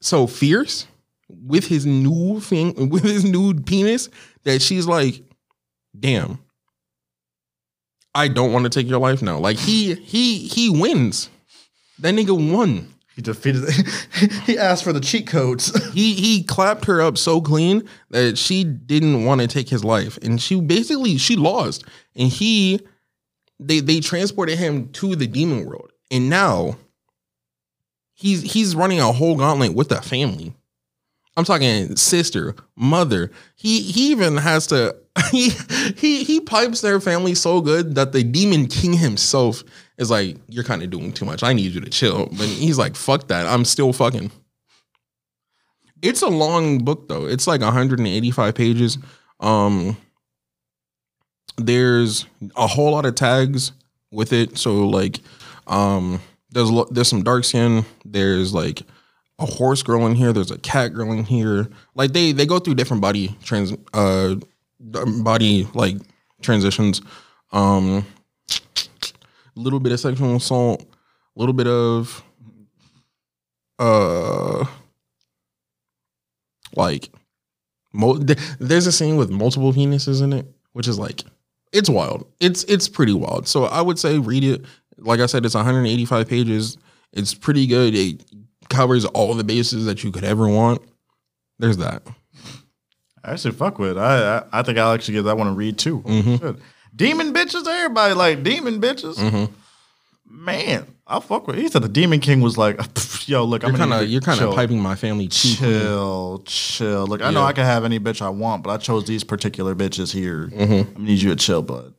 so fierce with his new thing with his new penis that she's like damn i don't want to take your life now. Like he he he wins. That nigga won. He defeated. he asked for the cheat codes. he he clapped her up so clean that she didn't want to take his life. And she basically she lost. And he they they transported him to the demon world. And now he's he's running a whole gauntlet with a family i'm talking sister mother he he even has to he he he pipes their family so good that the demon king himself is like you're kind of doing too much i need you to chill but he's like fuck that i'm still fucking it's a long book though. It's like 185 pages. Um there's a whole lot of tags with it. So like um there's there's some dark skin, there's like a horse girl in here, there's a cat girl in here. Like they they go through different body trans uh body like transitions. Um a little bit of sexual assault, a little bit of uh like mo- there's a scene with multiple penises in it, which is like it's wild. It's it's pretty wild. So I would say read it. Like I said, it's 185 pages. It's pretty good. It covers all the bases that you could ever want. There's that. I actually fuck with. I I, I think I'll actually get that one to read too. Mhm. Demon bitches, everybody like demon bitches. Mhm. Man, I fuck with. He said the Demon King was like, yo, look, You're I'm kind of you're kind of piping my family too. Chill, chill. Look, I know Yeah. I can have any bitch I want, but I chose these particular bitches here. Mhm. I need you to chill, bud.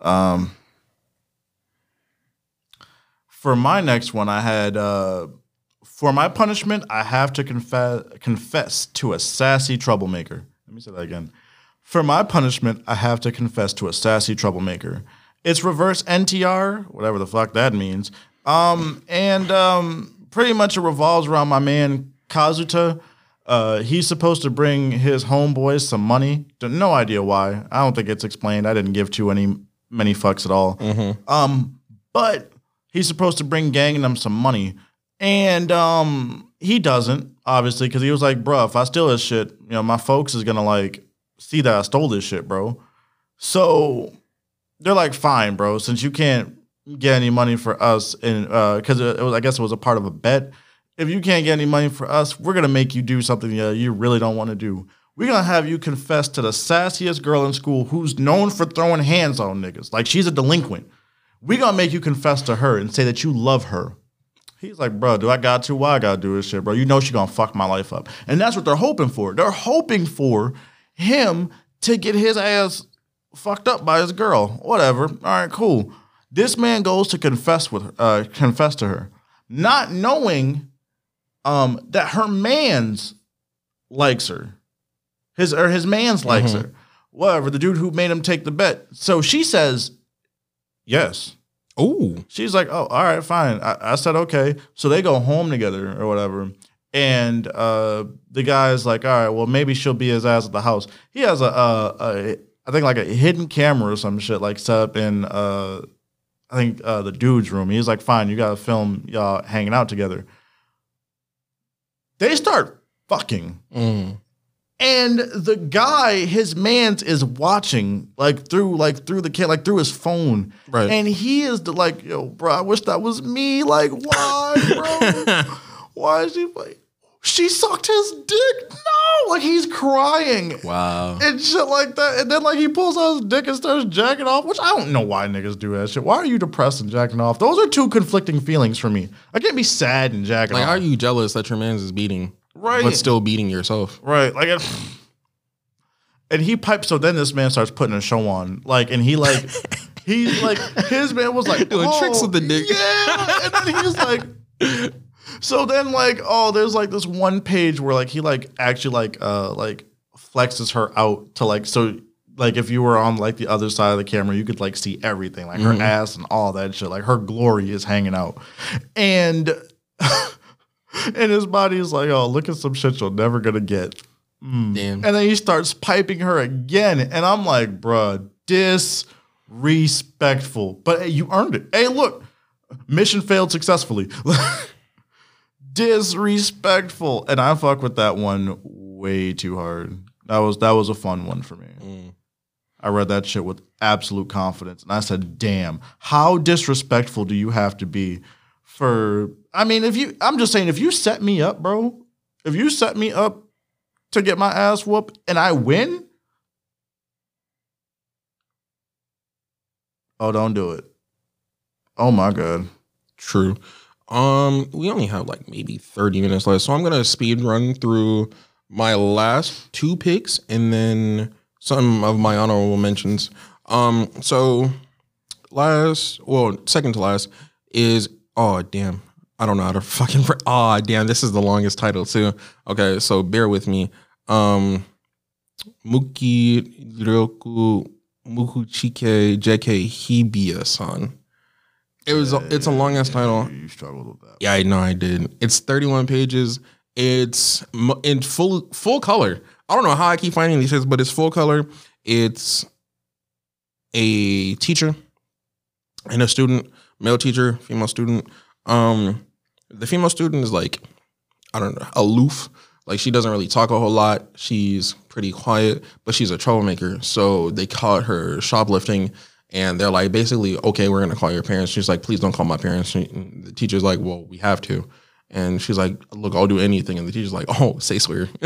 Um, for my next one, I had uh, for my punishment, I have to confess confess to a sassy troublemaker. Let me say that again. For my punishment, I have to confess to a sassy troublemaker. It's reverse NTR, whatever the fuck that means. Um, and um, pretty much it revolves around my man Kazuta. Uh, he's supposed to bring his homeboys some money. No idea why. I don't think it's explained. I didn't give too any many fucks at all. Um, but he's supposed to bring gang and them some money, and um, he doesn't obviously because he was like, "Bruh, if I steal this shit, you know, my folks is gonna like see that I stole this shit, bro." So they're like, "Fine, bro, since you can't get any money for us, and because it, it was, I guess it was a part of a bet." If you can't get any money for us, we're gonna make you do something that you really don't want to do. We're gonna have you confess to the sassiest girl in school who's known for throwing hands on niggas. Like she's a delinquent. We're gonna make you confess to her and say that you love her. He's like, bro, do I got to? Why I gotta do this shit, bro? You know she gonna fuck my life up. And that's what they're hoping for. They're hoping for him to get his ass fucked up by his girl. Whatever. All right, cool. This man goes to confess with her, uh, confess to her, not knowing um, that her man's likes her. His or his man's likes her. Whatever. The dude who made him take the bet. So she says, yes. Ooh. She's like, oh, all right, fine. I, I said okay. So they go home together or whatever. And uh, the guy's like, all right, well, maybe she'll be his ass at the house. He has a, a, a I think like a hidden camera or some shit like set up in, uh, I think uh, the dude's room. He's like, fine, you gotta film y'all hanging out together. They start fucking. Mm. And the guy, his man's is watching like through like through the like through his phone. Right. And he is the like, yo, bro, I wish that was me. Like, why, bro? why is she like she sucked his dick? No, like he's crying. Wow. And shit like that. And then like he pulls out his dick and starts jacking off, which I don't know why niggas do that shit. Why are you depressed and jacking off? Those are two conflicting feelings for me. I can't be sad and jacking Like, off. how are you jealous that your man's is beating, Right. but still beating yourself? Right. Like it, and he pipes so then this man starts putting a show on. Like and he like he's like his man was like Doing oh, tricks with the dick. Yeah. And then he's like so then like oh there's like this one page where like he like actually like uh like flexes her out to like so like if you were on like the other side of the camera you could like see everything like her ass and all that shit like her glory is hanging out and and his body is like oh look at some shit you're never gonna get Damn. and then he starts piping her again. And I'm like, bruh, disrespectful. But hey, you earned it. Hey, look, mission failed successfully. disrespectful. And I fuck with that one way too hard. That was that was a fun one for me. Mm. I read that shit with absolute confidence. And I said, damn, how disrespectful do you have to be for I mean, if you I'm just saying, if you set me up, bro, if you set me up to get my ass whooped and I win, oh, don't do it. Oh my god. True. Um, we only have like maybe 30 minutes left. So I'm gonna speed run through my last two picks and then some of my honorable mentions. Um, so last, well, second to last is oh damn. I don't know how to fucking oh damn, this is the longest title too. Okay, so bear with me. Um Muki Ryoku Mukuchike JK Hibiya san. It was a, it's a long ass title. You struggled with that. Yeah, I know I did. It's 31 pages. It's in full full color. I don't know how I keep finding these things, but it's full color. It's a teacher and a student, male teacher, female student. Um, the female student is like, I don't know, aloof. Like she doesn't really talk a whole lot. She's pretty quiet, but she's a troublemaker. So they caught her shoplifting, and they're like, basically, okay, we're gonna call your parents. She's like, please don't call my parents. She, the teacher's like, well, we have to. And she's like, look, I'll do anything. And the teacher's like, oh, say swear,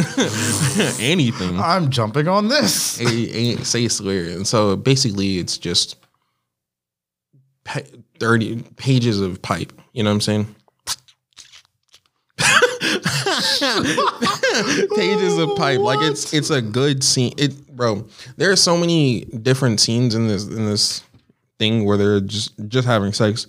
anything. I'm jumping on this. a, a, say swear. And so basically, it's just 30 pages of pipe. You know what I'm saying? pages of pipe. Like it's it's a good scene. It bro, there are so many different scenes in this in this thing where they're just just having sex.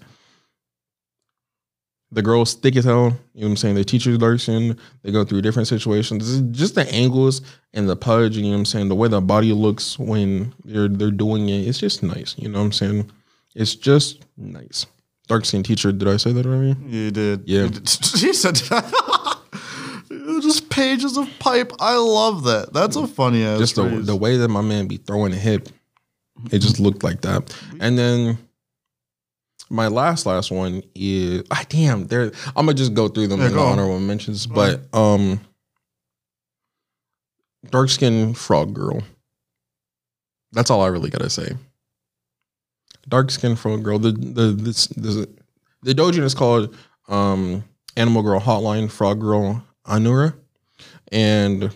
The girls thick as hell. You know what I'm saying? The teacher's lurking. They go through different situations. Just the angles and the pudge. You know what I'm saying? The way the body looks when they're they're doing it. It's just nice. You know what I'm saying? It's just nice. Dark skin teacher. Did I say that already? You did. Yeah. You did. He said just pages of pipe. I love that. That's a funny ass. just the, the way that my man be throwing a hip, it just looked like that. And then my last last one is ah damn there. I'm gonna just go through them Yeah, in the honorable mentions, but um, dark skin frog girl. That's all I really gotta say. Dark skin frog girl. The the this the, the doujin is called um Animal Girl Hotline Frog Girl Anura, and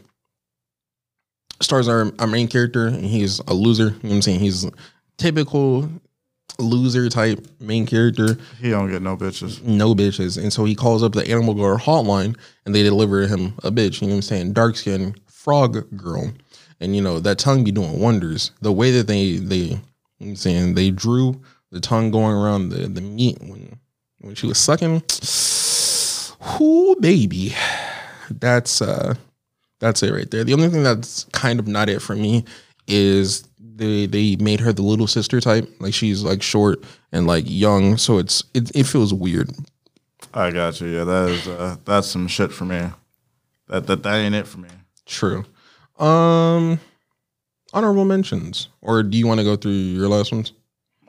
stars our, our main character and he's a loser. You know what i'm saying? He's typical loser type main character. He don't get no bitches. no bitches. And so he calls up the animal girl hotline and they deliver him a bitch. You know what i'm saying? Dark skin frog girl. And you know that tongue be doing wonders. The way that they they you know i'm saying they drew the tongue going around the the meat when when she was sucking whoo baby that's uh that's it right there. The only thing that's kind of not it for me is they they made her the little sister type. Like she's like short and like young, so it's it, it feels weird. I got you. Yeah, that is uh, that's some shit for me. That that that ain't it for me. True. Um honorable mentions. Or do you want to go through your last ones?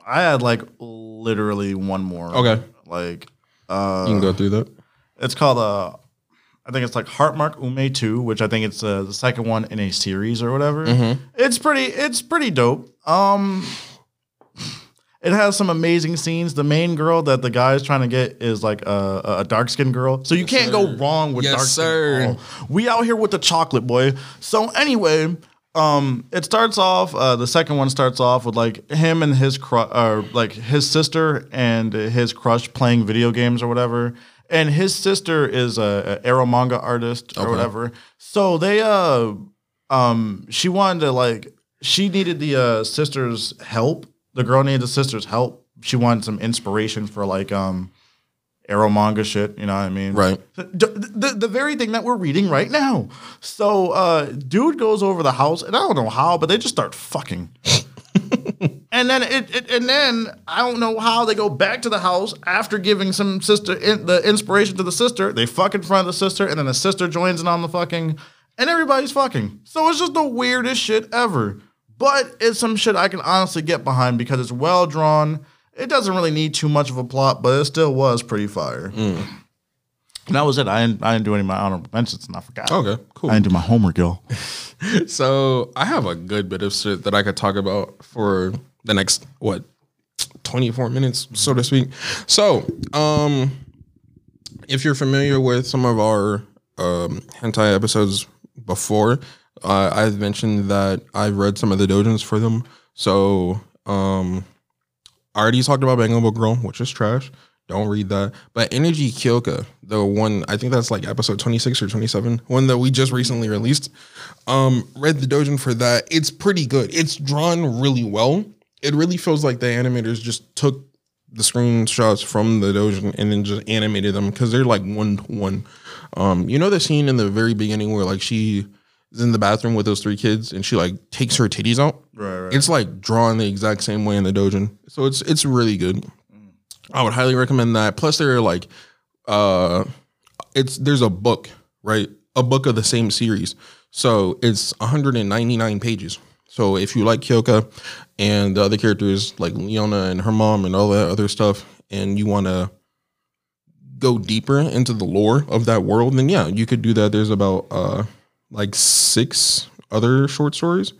I had like literally one more. Okay. Like uh You can go through that. it's called uh I think it's like Heartmark Ume 2, which I think it's uh, the second one in a series or whatever. Mm-hmm. It's pretty it's pretty dope. Um it has some amazing scenes. The main girl that the guy is trying to get is like a, a dark skinned girl. So you can't go wrong with dark Yes, dark sir. We out here with the chocolate boy. So anyway, um, it starts off. Uh, the second one starts off with like him and his cru- or like his sister and his crush playing video games or whatever. And his sister is a, a ero manga artist or Okay. whatever. So they uh um she wanted to like she needed the uh sister's help. The girl needed the sister's help. She wanted some inspiration for like um ero manga shit, you know what I mean? Right. The, the, the very thing that we're reading right now. So, uh, dude goes over the house, and I don't know how, but they just start fucking. and then it, it, and then I don't know how they go back to the house after giving some sister in, the inspiration to the sister. They fuck in front of the sister, and then the sister joins in on the fucking, and everybody's fucking. So it's just the weirdest shit ever. But it's some shit I can honestly get behind because it's well drawn. It doesn't really need too much of a plot, but it still was pretty fire. And that was it. I didn't, I didn't do any of my honorable mentions, and I forgot. Okay, cool. I didn't do my homework, yo. So I have a good bit of shit that I could talk about for the next what 24 minutes, so to speak. So, um if you're familiar with some of our um hentai episodes before, uh, I've mentioned that I've read some of the dojins for them. So, um already talked about Bangable Girl, which is trash. Don't read that. But Energy Kyoka, the one I think that's like episode 26 or 27, one that we just recently released. Um, read the dojin for that. It's pretty good. It's drawn really well. It really feels like the animators just took the screenshots from the dojin and then just animated them because they're like one to one. Um, you know the scene in the very beginning where like she is in the bathroom with those three kids and she like takes her titties out. Right, right. It's like drawn the exact same way in the dojin, so it's it's really good. I would highly recommend that. Plus, there are like, uh, it's there's a book, right? A book of the same series, so it's 199 pages. So if you like Kyoka and the other characters like Leona and her mom and all that other stuff, and you want to go deeper into the lore of that world, then yeah, you could do that. There's about uh like six other short stories.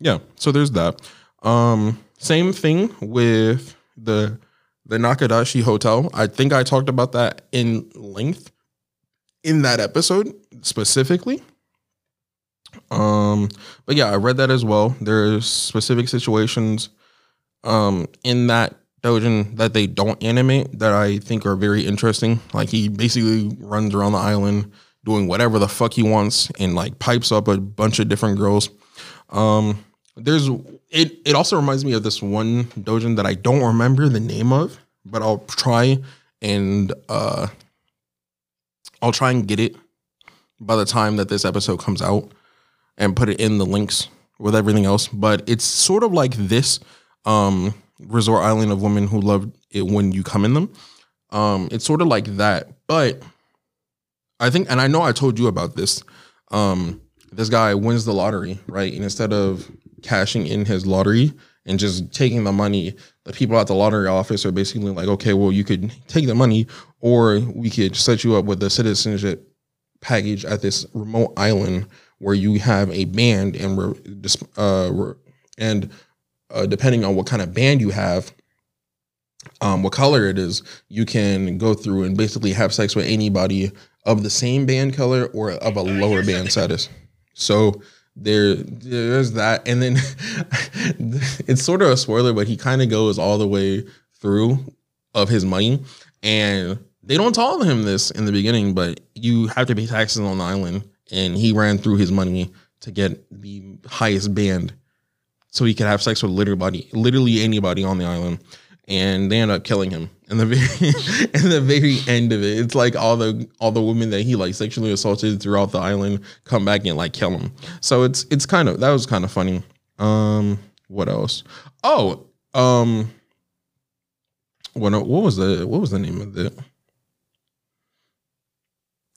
Yeah, so there's that. Um, same thing with the the Nakadashi Hotel. I think I talked about that in length in that episode specifically. Um, but yeah, I read that as well. There's specific situations um in that dojin that they don't animate that I think are very interesting. Like he basically runs around the island doing whatever the fuck he wants and like pipes up a bunch of different girls. Um there's it it also reminds me of this one dojin that I don't remember the name of, but I'll try and uh I'll try and get it by the time that this episode comes out and put it in the links with everything else. But it's sort of like this um resort island of women who love it when you come in them. Um it's sort of like that, but I think and I know I told you about this. Um this guy wins the lottery, right? And instead of cashing in his lottery and just taking the money, the people at the lottery office are basically like, okay, well, you could take the money, or we could set you up with a citizenship package at this remote island where you have a band and uh, and uh, depending on what kind of band you have, um, what color it is, you can go through and basically have sex with anybody of the same band color or of a lower band status. So there, there's that, and then it's sort of a spoiler, but he kind of goes all the way through of his money, and they don't tell him this in the beginning, but you have to pay taxes on the island, and he ran through his money to get the highest band, so he could have sex with literally, literally anybody on the island, and they end up killing him. In the very, in the very end of it, it's like all the all the women that he like sexually assaulted throughout the island come back and like kill him. So it's it's kind of that was kind of funny. Um, what else? Oh, um, what what was the what was the name of it?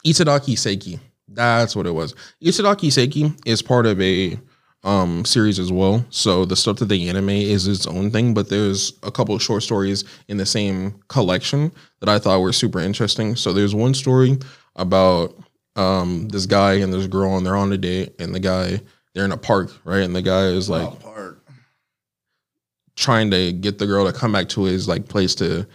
Itadaki Seiki. That's what it was. Itadaki Seiki is part of a um series as well. So the stuff that they animate is its own thing, but there's a couple of short stories in the same collection that I thought were super interesting. So there's one story about um this guy and this girl and they're on a date and the guy they're in a park, right? And the guy is like Oh, trying to get the girl to come back to his like place to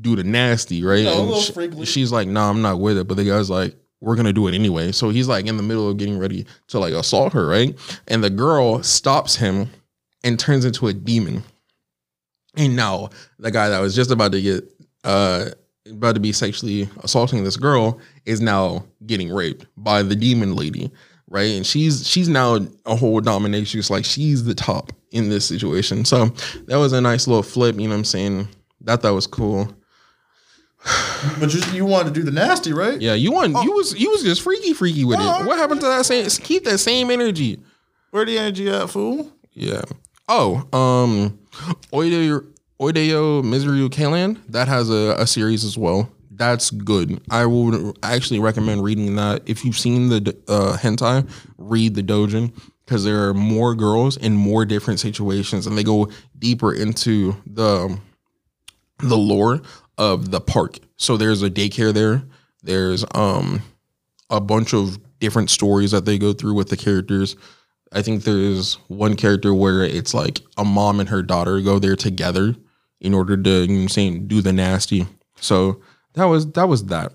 do the nasty, right? Yeah, and little sh- she's like, "No, nah, I'm not with it." But the guy's like, "We're gonna do it anyway." So he's like in the middle of getting ready to like assault her, right? And the girl stops him and turns into a demon. And now the guy that was just about to get uh about to be sexually assaulting this girl is now getting raped by the demon lady, right? And she's she's now a whole dominatrix, like she's the top in this situation. So that was a nice little flip, you know what I'm saying? That that was cool. But you, you wanted to do the nasty, right? Yeah, you want you was you was just freaky freaky with Oh, it. What happened to that same keep that same energy? Where the energy at, fool? Yeah. Oh, um Oideo Oideo Misery Kalan, that has a, a series as well. That's good. I would actually recommend reading that. If you've seen the uh, hentai, read the dojin because there are more girls in more different situations, and they go deeper into the the lore of the park. So there's a daycare there. There's um a bunch of different stories that they go through with the characters. I think there's one character where it's like a mom and her daughter go there together in order to you know saying do the nasty. So that was that was that.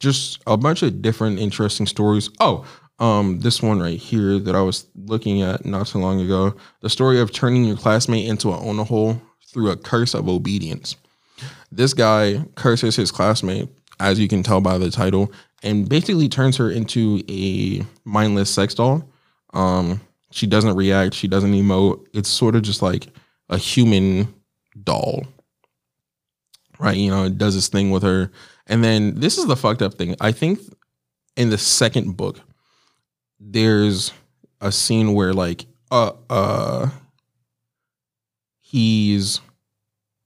Just a bunch of different interesting stories. Oh, um, this one right here that I was looking at not so long ago. The story of turning your classmate into an onahole through a curse of obedience. This guy curses his classmate, as you can tell by the title, and basically turns her into a mindless sex doll. Um, she doesn't react, she doesn't emote. It's sort of just like a human doll. Right? You know, it does this thing with her. And then this is the fucked up thing. I think in the second book, there's a scene where like uh uh he's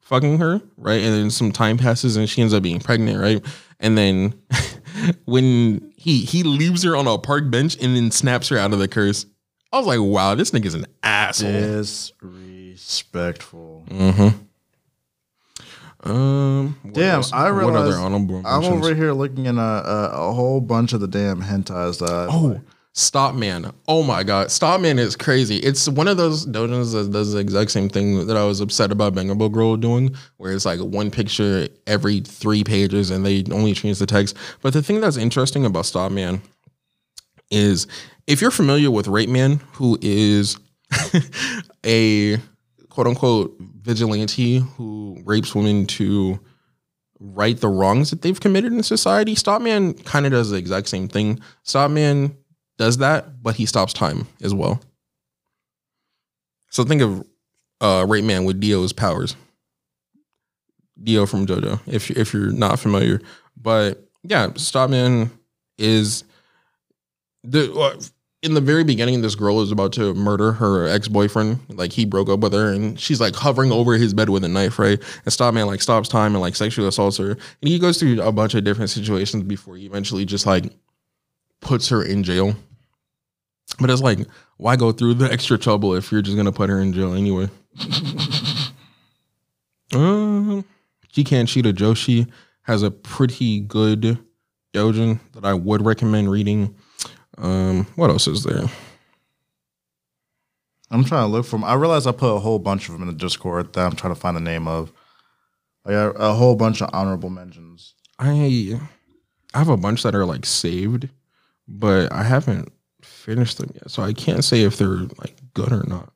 fucking her, right? And then some time passes and she ends up being pregnant, right? And then when he he leaves her on a park bench and then snaps her out of the curse. I was like, wow, this nigga's an asshole. Disrespectful. Mm-hmm. Um, Damn, else? I What realize other honorable I'm over here looking at a, a, a whole bunch of the damn hentais that. I- Oh, Stop Man. Oh my God. Stop Man is crazy. It's one of those dojos that does the exact same thing that I was upset about Bangable Girl doing, where it's like one picture every three pages and they only change the text. But the thing that's interesting about Stop Man is if you're familiar with Rape Man, who is a quote unquote vigilante who rapes women to right the wrongs that they've committed in society. Stopman kind of does the exact same thing. Stopman does that, but he stops time as well. So think of uh Rape Man with Dio's powers. Dio from JoJo, if if you're not familiar. But yeah, Stopman is the uh, in the very beginning, this girl is about to murder her ex boyfriend. Like he broke up with her, and she's like hovering over his bed with a knife, right? And Stop Man like stops time and like sexually assaults her. And he goes through a bunch of different situations before he eventually just like puts her in jail. But it's like, why go through the extra trouble if you're just gonna put her in jail anyway? um, Jikan Shita Joshi has a pretty good dojin that I would recommend reading. Um, what else is there? I'm trying to look for 'em. I realize I put a whole bunch of them in the Discord that I'm trying to find the name of. I got a whole bunch of honorable mentions. I I have a bunch that are like saved, but I haven't finished them yet, so I can't say if they're like good or not.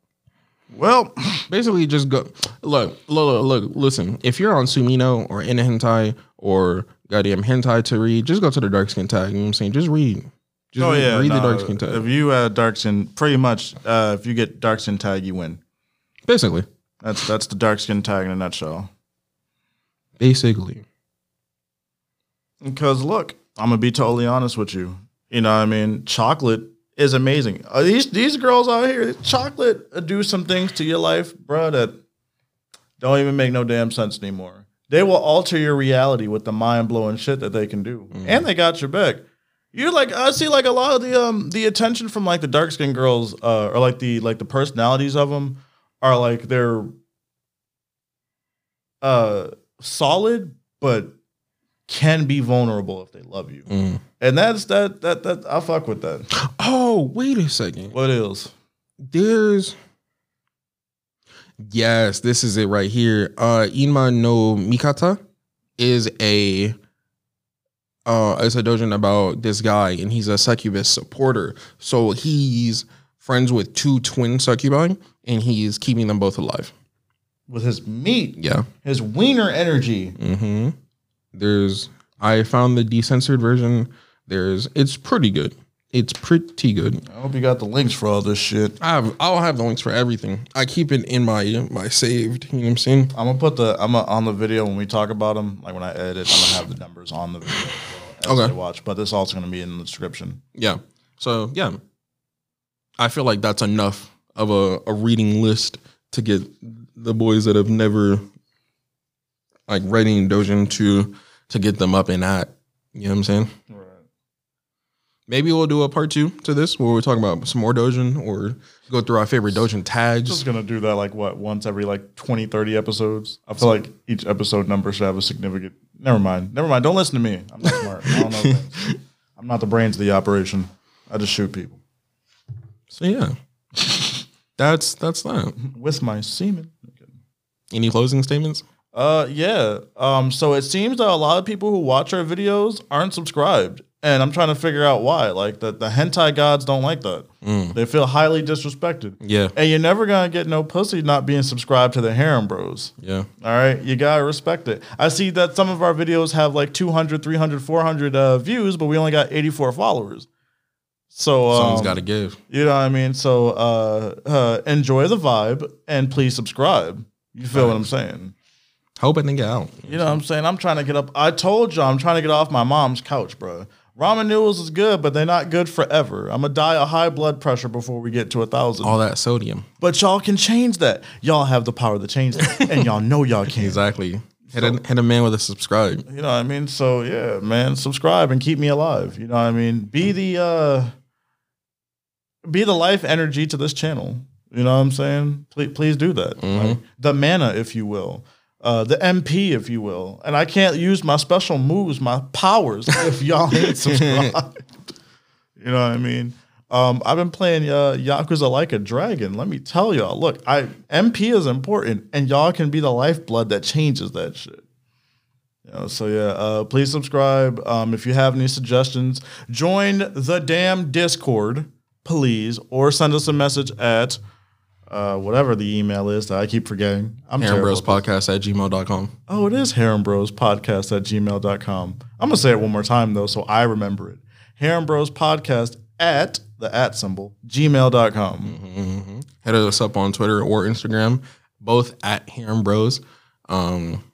Well, Basically, just go look, look, look, listen. If you're on Tsumino or in a hentai or goddamn hentai to read, just go to the dark skin tag. You know what I'm saying? Just read. Just oh read, yeah, read the dark skin tag. If you had dark skin, pretty much, uh, if you get dark skin tag, you win. Basically, That's that's the dark skin tag in a nutshell. basically. Because look, I'm gonna be totally honest with you. You know, what I mean, chocolate is amazing. Uh, these these girls out here, chocolate uh, do some things to your life, bro, that don't even make no damn sense anymore. They will alter your reality with the mind blowing shit that they can do, and they got your back. You're like I see like a lot of the um the attention from like the dark skinned girls uh or like the like the personalities of them are like they're uh solid but can be vulnerable if they love you. Mm. And that's that that that I fuck with that. Oh, wait a second. What else? There's Yes, this is it right here. Uh Inma no Mikata is a uh it's a dojin about this guy and he's a succubus supporter. So he's friends with two twin succubi and he's keeping them both alive. With his meat, Yeah. his wiener energy. Mm-hmm. There's I found the decensored version. There's it's pretty good. It's pretty good. I hope you got the links for all this shit. I have I'll have the links for everything. I keep it in my my saved. You know what I'm saying? I'm gonna put the I'm gonna, on the video when we talk about them. Like when I edit, I'm gonna have the numbers on the video as well as Okay. Watch. But this also gonna be in the description. Yeah. So yeah, I feel like that's enough of a, a reading list to get the boys that have never like writing Dojin to to get them up and at. You know what I'm saying? Right. Maybe we'll do a part two to this where we're talking about some more Dojin or go through our favorite Dojin tags. I'm just gonna do that like what once every like 20, 30 episodes. I feel like each episode number should have a significant. Never mind. Never mind. Don't listen to me. I'm not smart. I don't know things. I'm not the brains of the operation. I just shoot people So yeah, that's that's that. with my semen. Any closing statements? Uh, yeah. Um, so it seems that a lot of people who watch our videos aren't subscribed, and I'm trying to figure out why. Like the the hentai gods don't like that. They feel highly disrespected. Yeah, And you're never gonna get no pussy not being subscribed to the harem bros. yeah. All right, you gotta respect it. I see that some of our videos have like 200, 300, 400 uh, views, but we only got 84 followers. So um, Someone's got to give. you know what I mean? So uh, uh, enjoy the vibe and please subscribe. You feel what I'm saying? Hope it didn't get out. You know what I'm saying? I'm trying to get up. I told you I'm trying to get off my mom's couch, bro. Ramen noodles is good, but they're not good forever. I'm gonna die of high blood pressure before we get to a thousand. All that sodium. But y'all can change that. Y'all have the power to change that, and y'all know y'all can. Exactly. Hit a hit a man with a subscribe. You know what I mean? So yeah, man, subscribe and keep me alive. You know what I mean? Be the uh be the life energy to this channel. You know what I'm saying? Please please do that. Like, the mana, if you will. Uh, the MP, if you will. And I can't use my special moves, my powers, if y'all ain't subscribed. you know what I mean? Um, I've been playing uh, Yakuza like a dragon. Let me tell y'all. Look, I MP is important, and y'all can be the lifeblood that changes that shit. You know, so yeah, uh, please subscribe. Um, if you have any suggestions, join the damn Discord, please, or send us a message at uh, whatever the email is that I keep forgetting. I'm Aaron terrible. Bros Podcast at gmail.com. Oh, it is Harem Bros Podcast at gmail.com. I'm going to say it one more time, though, so I remember it. Harem Bros Podcast at the at symbol, gmail.com. Hit us up on Twitter or Instagram, both at Harem Bros. Um,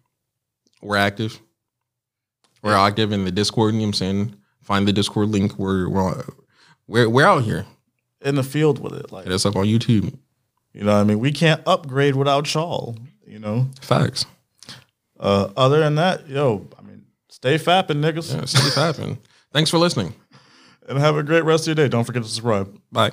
we're active. We're active in the Discord. You know what I'm saying? Find the Discord link. We're, we're, we're, we're out here. In the field with it. Like, Hit us up on YouTube. You know what I mean? We can't upgrade without y'all, you know? Facts. Uh, other than that, yo, I mean, stay fapping, niggas, Yeah, stay fapping. Thanks for listening. and have a great rest of your day. Don't forget to subscribe. Bye.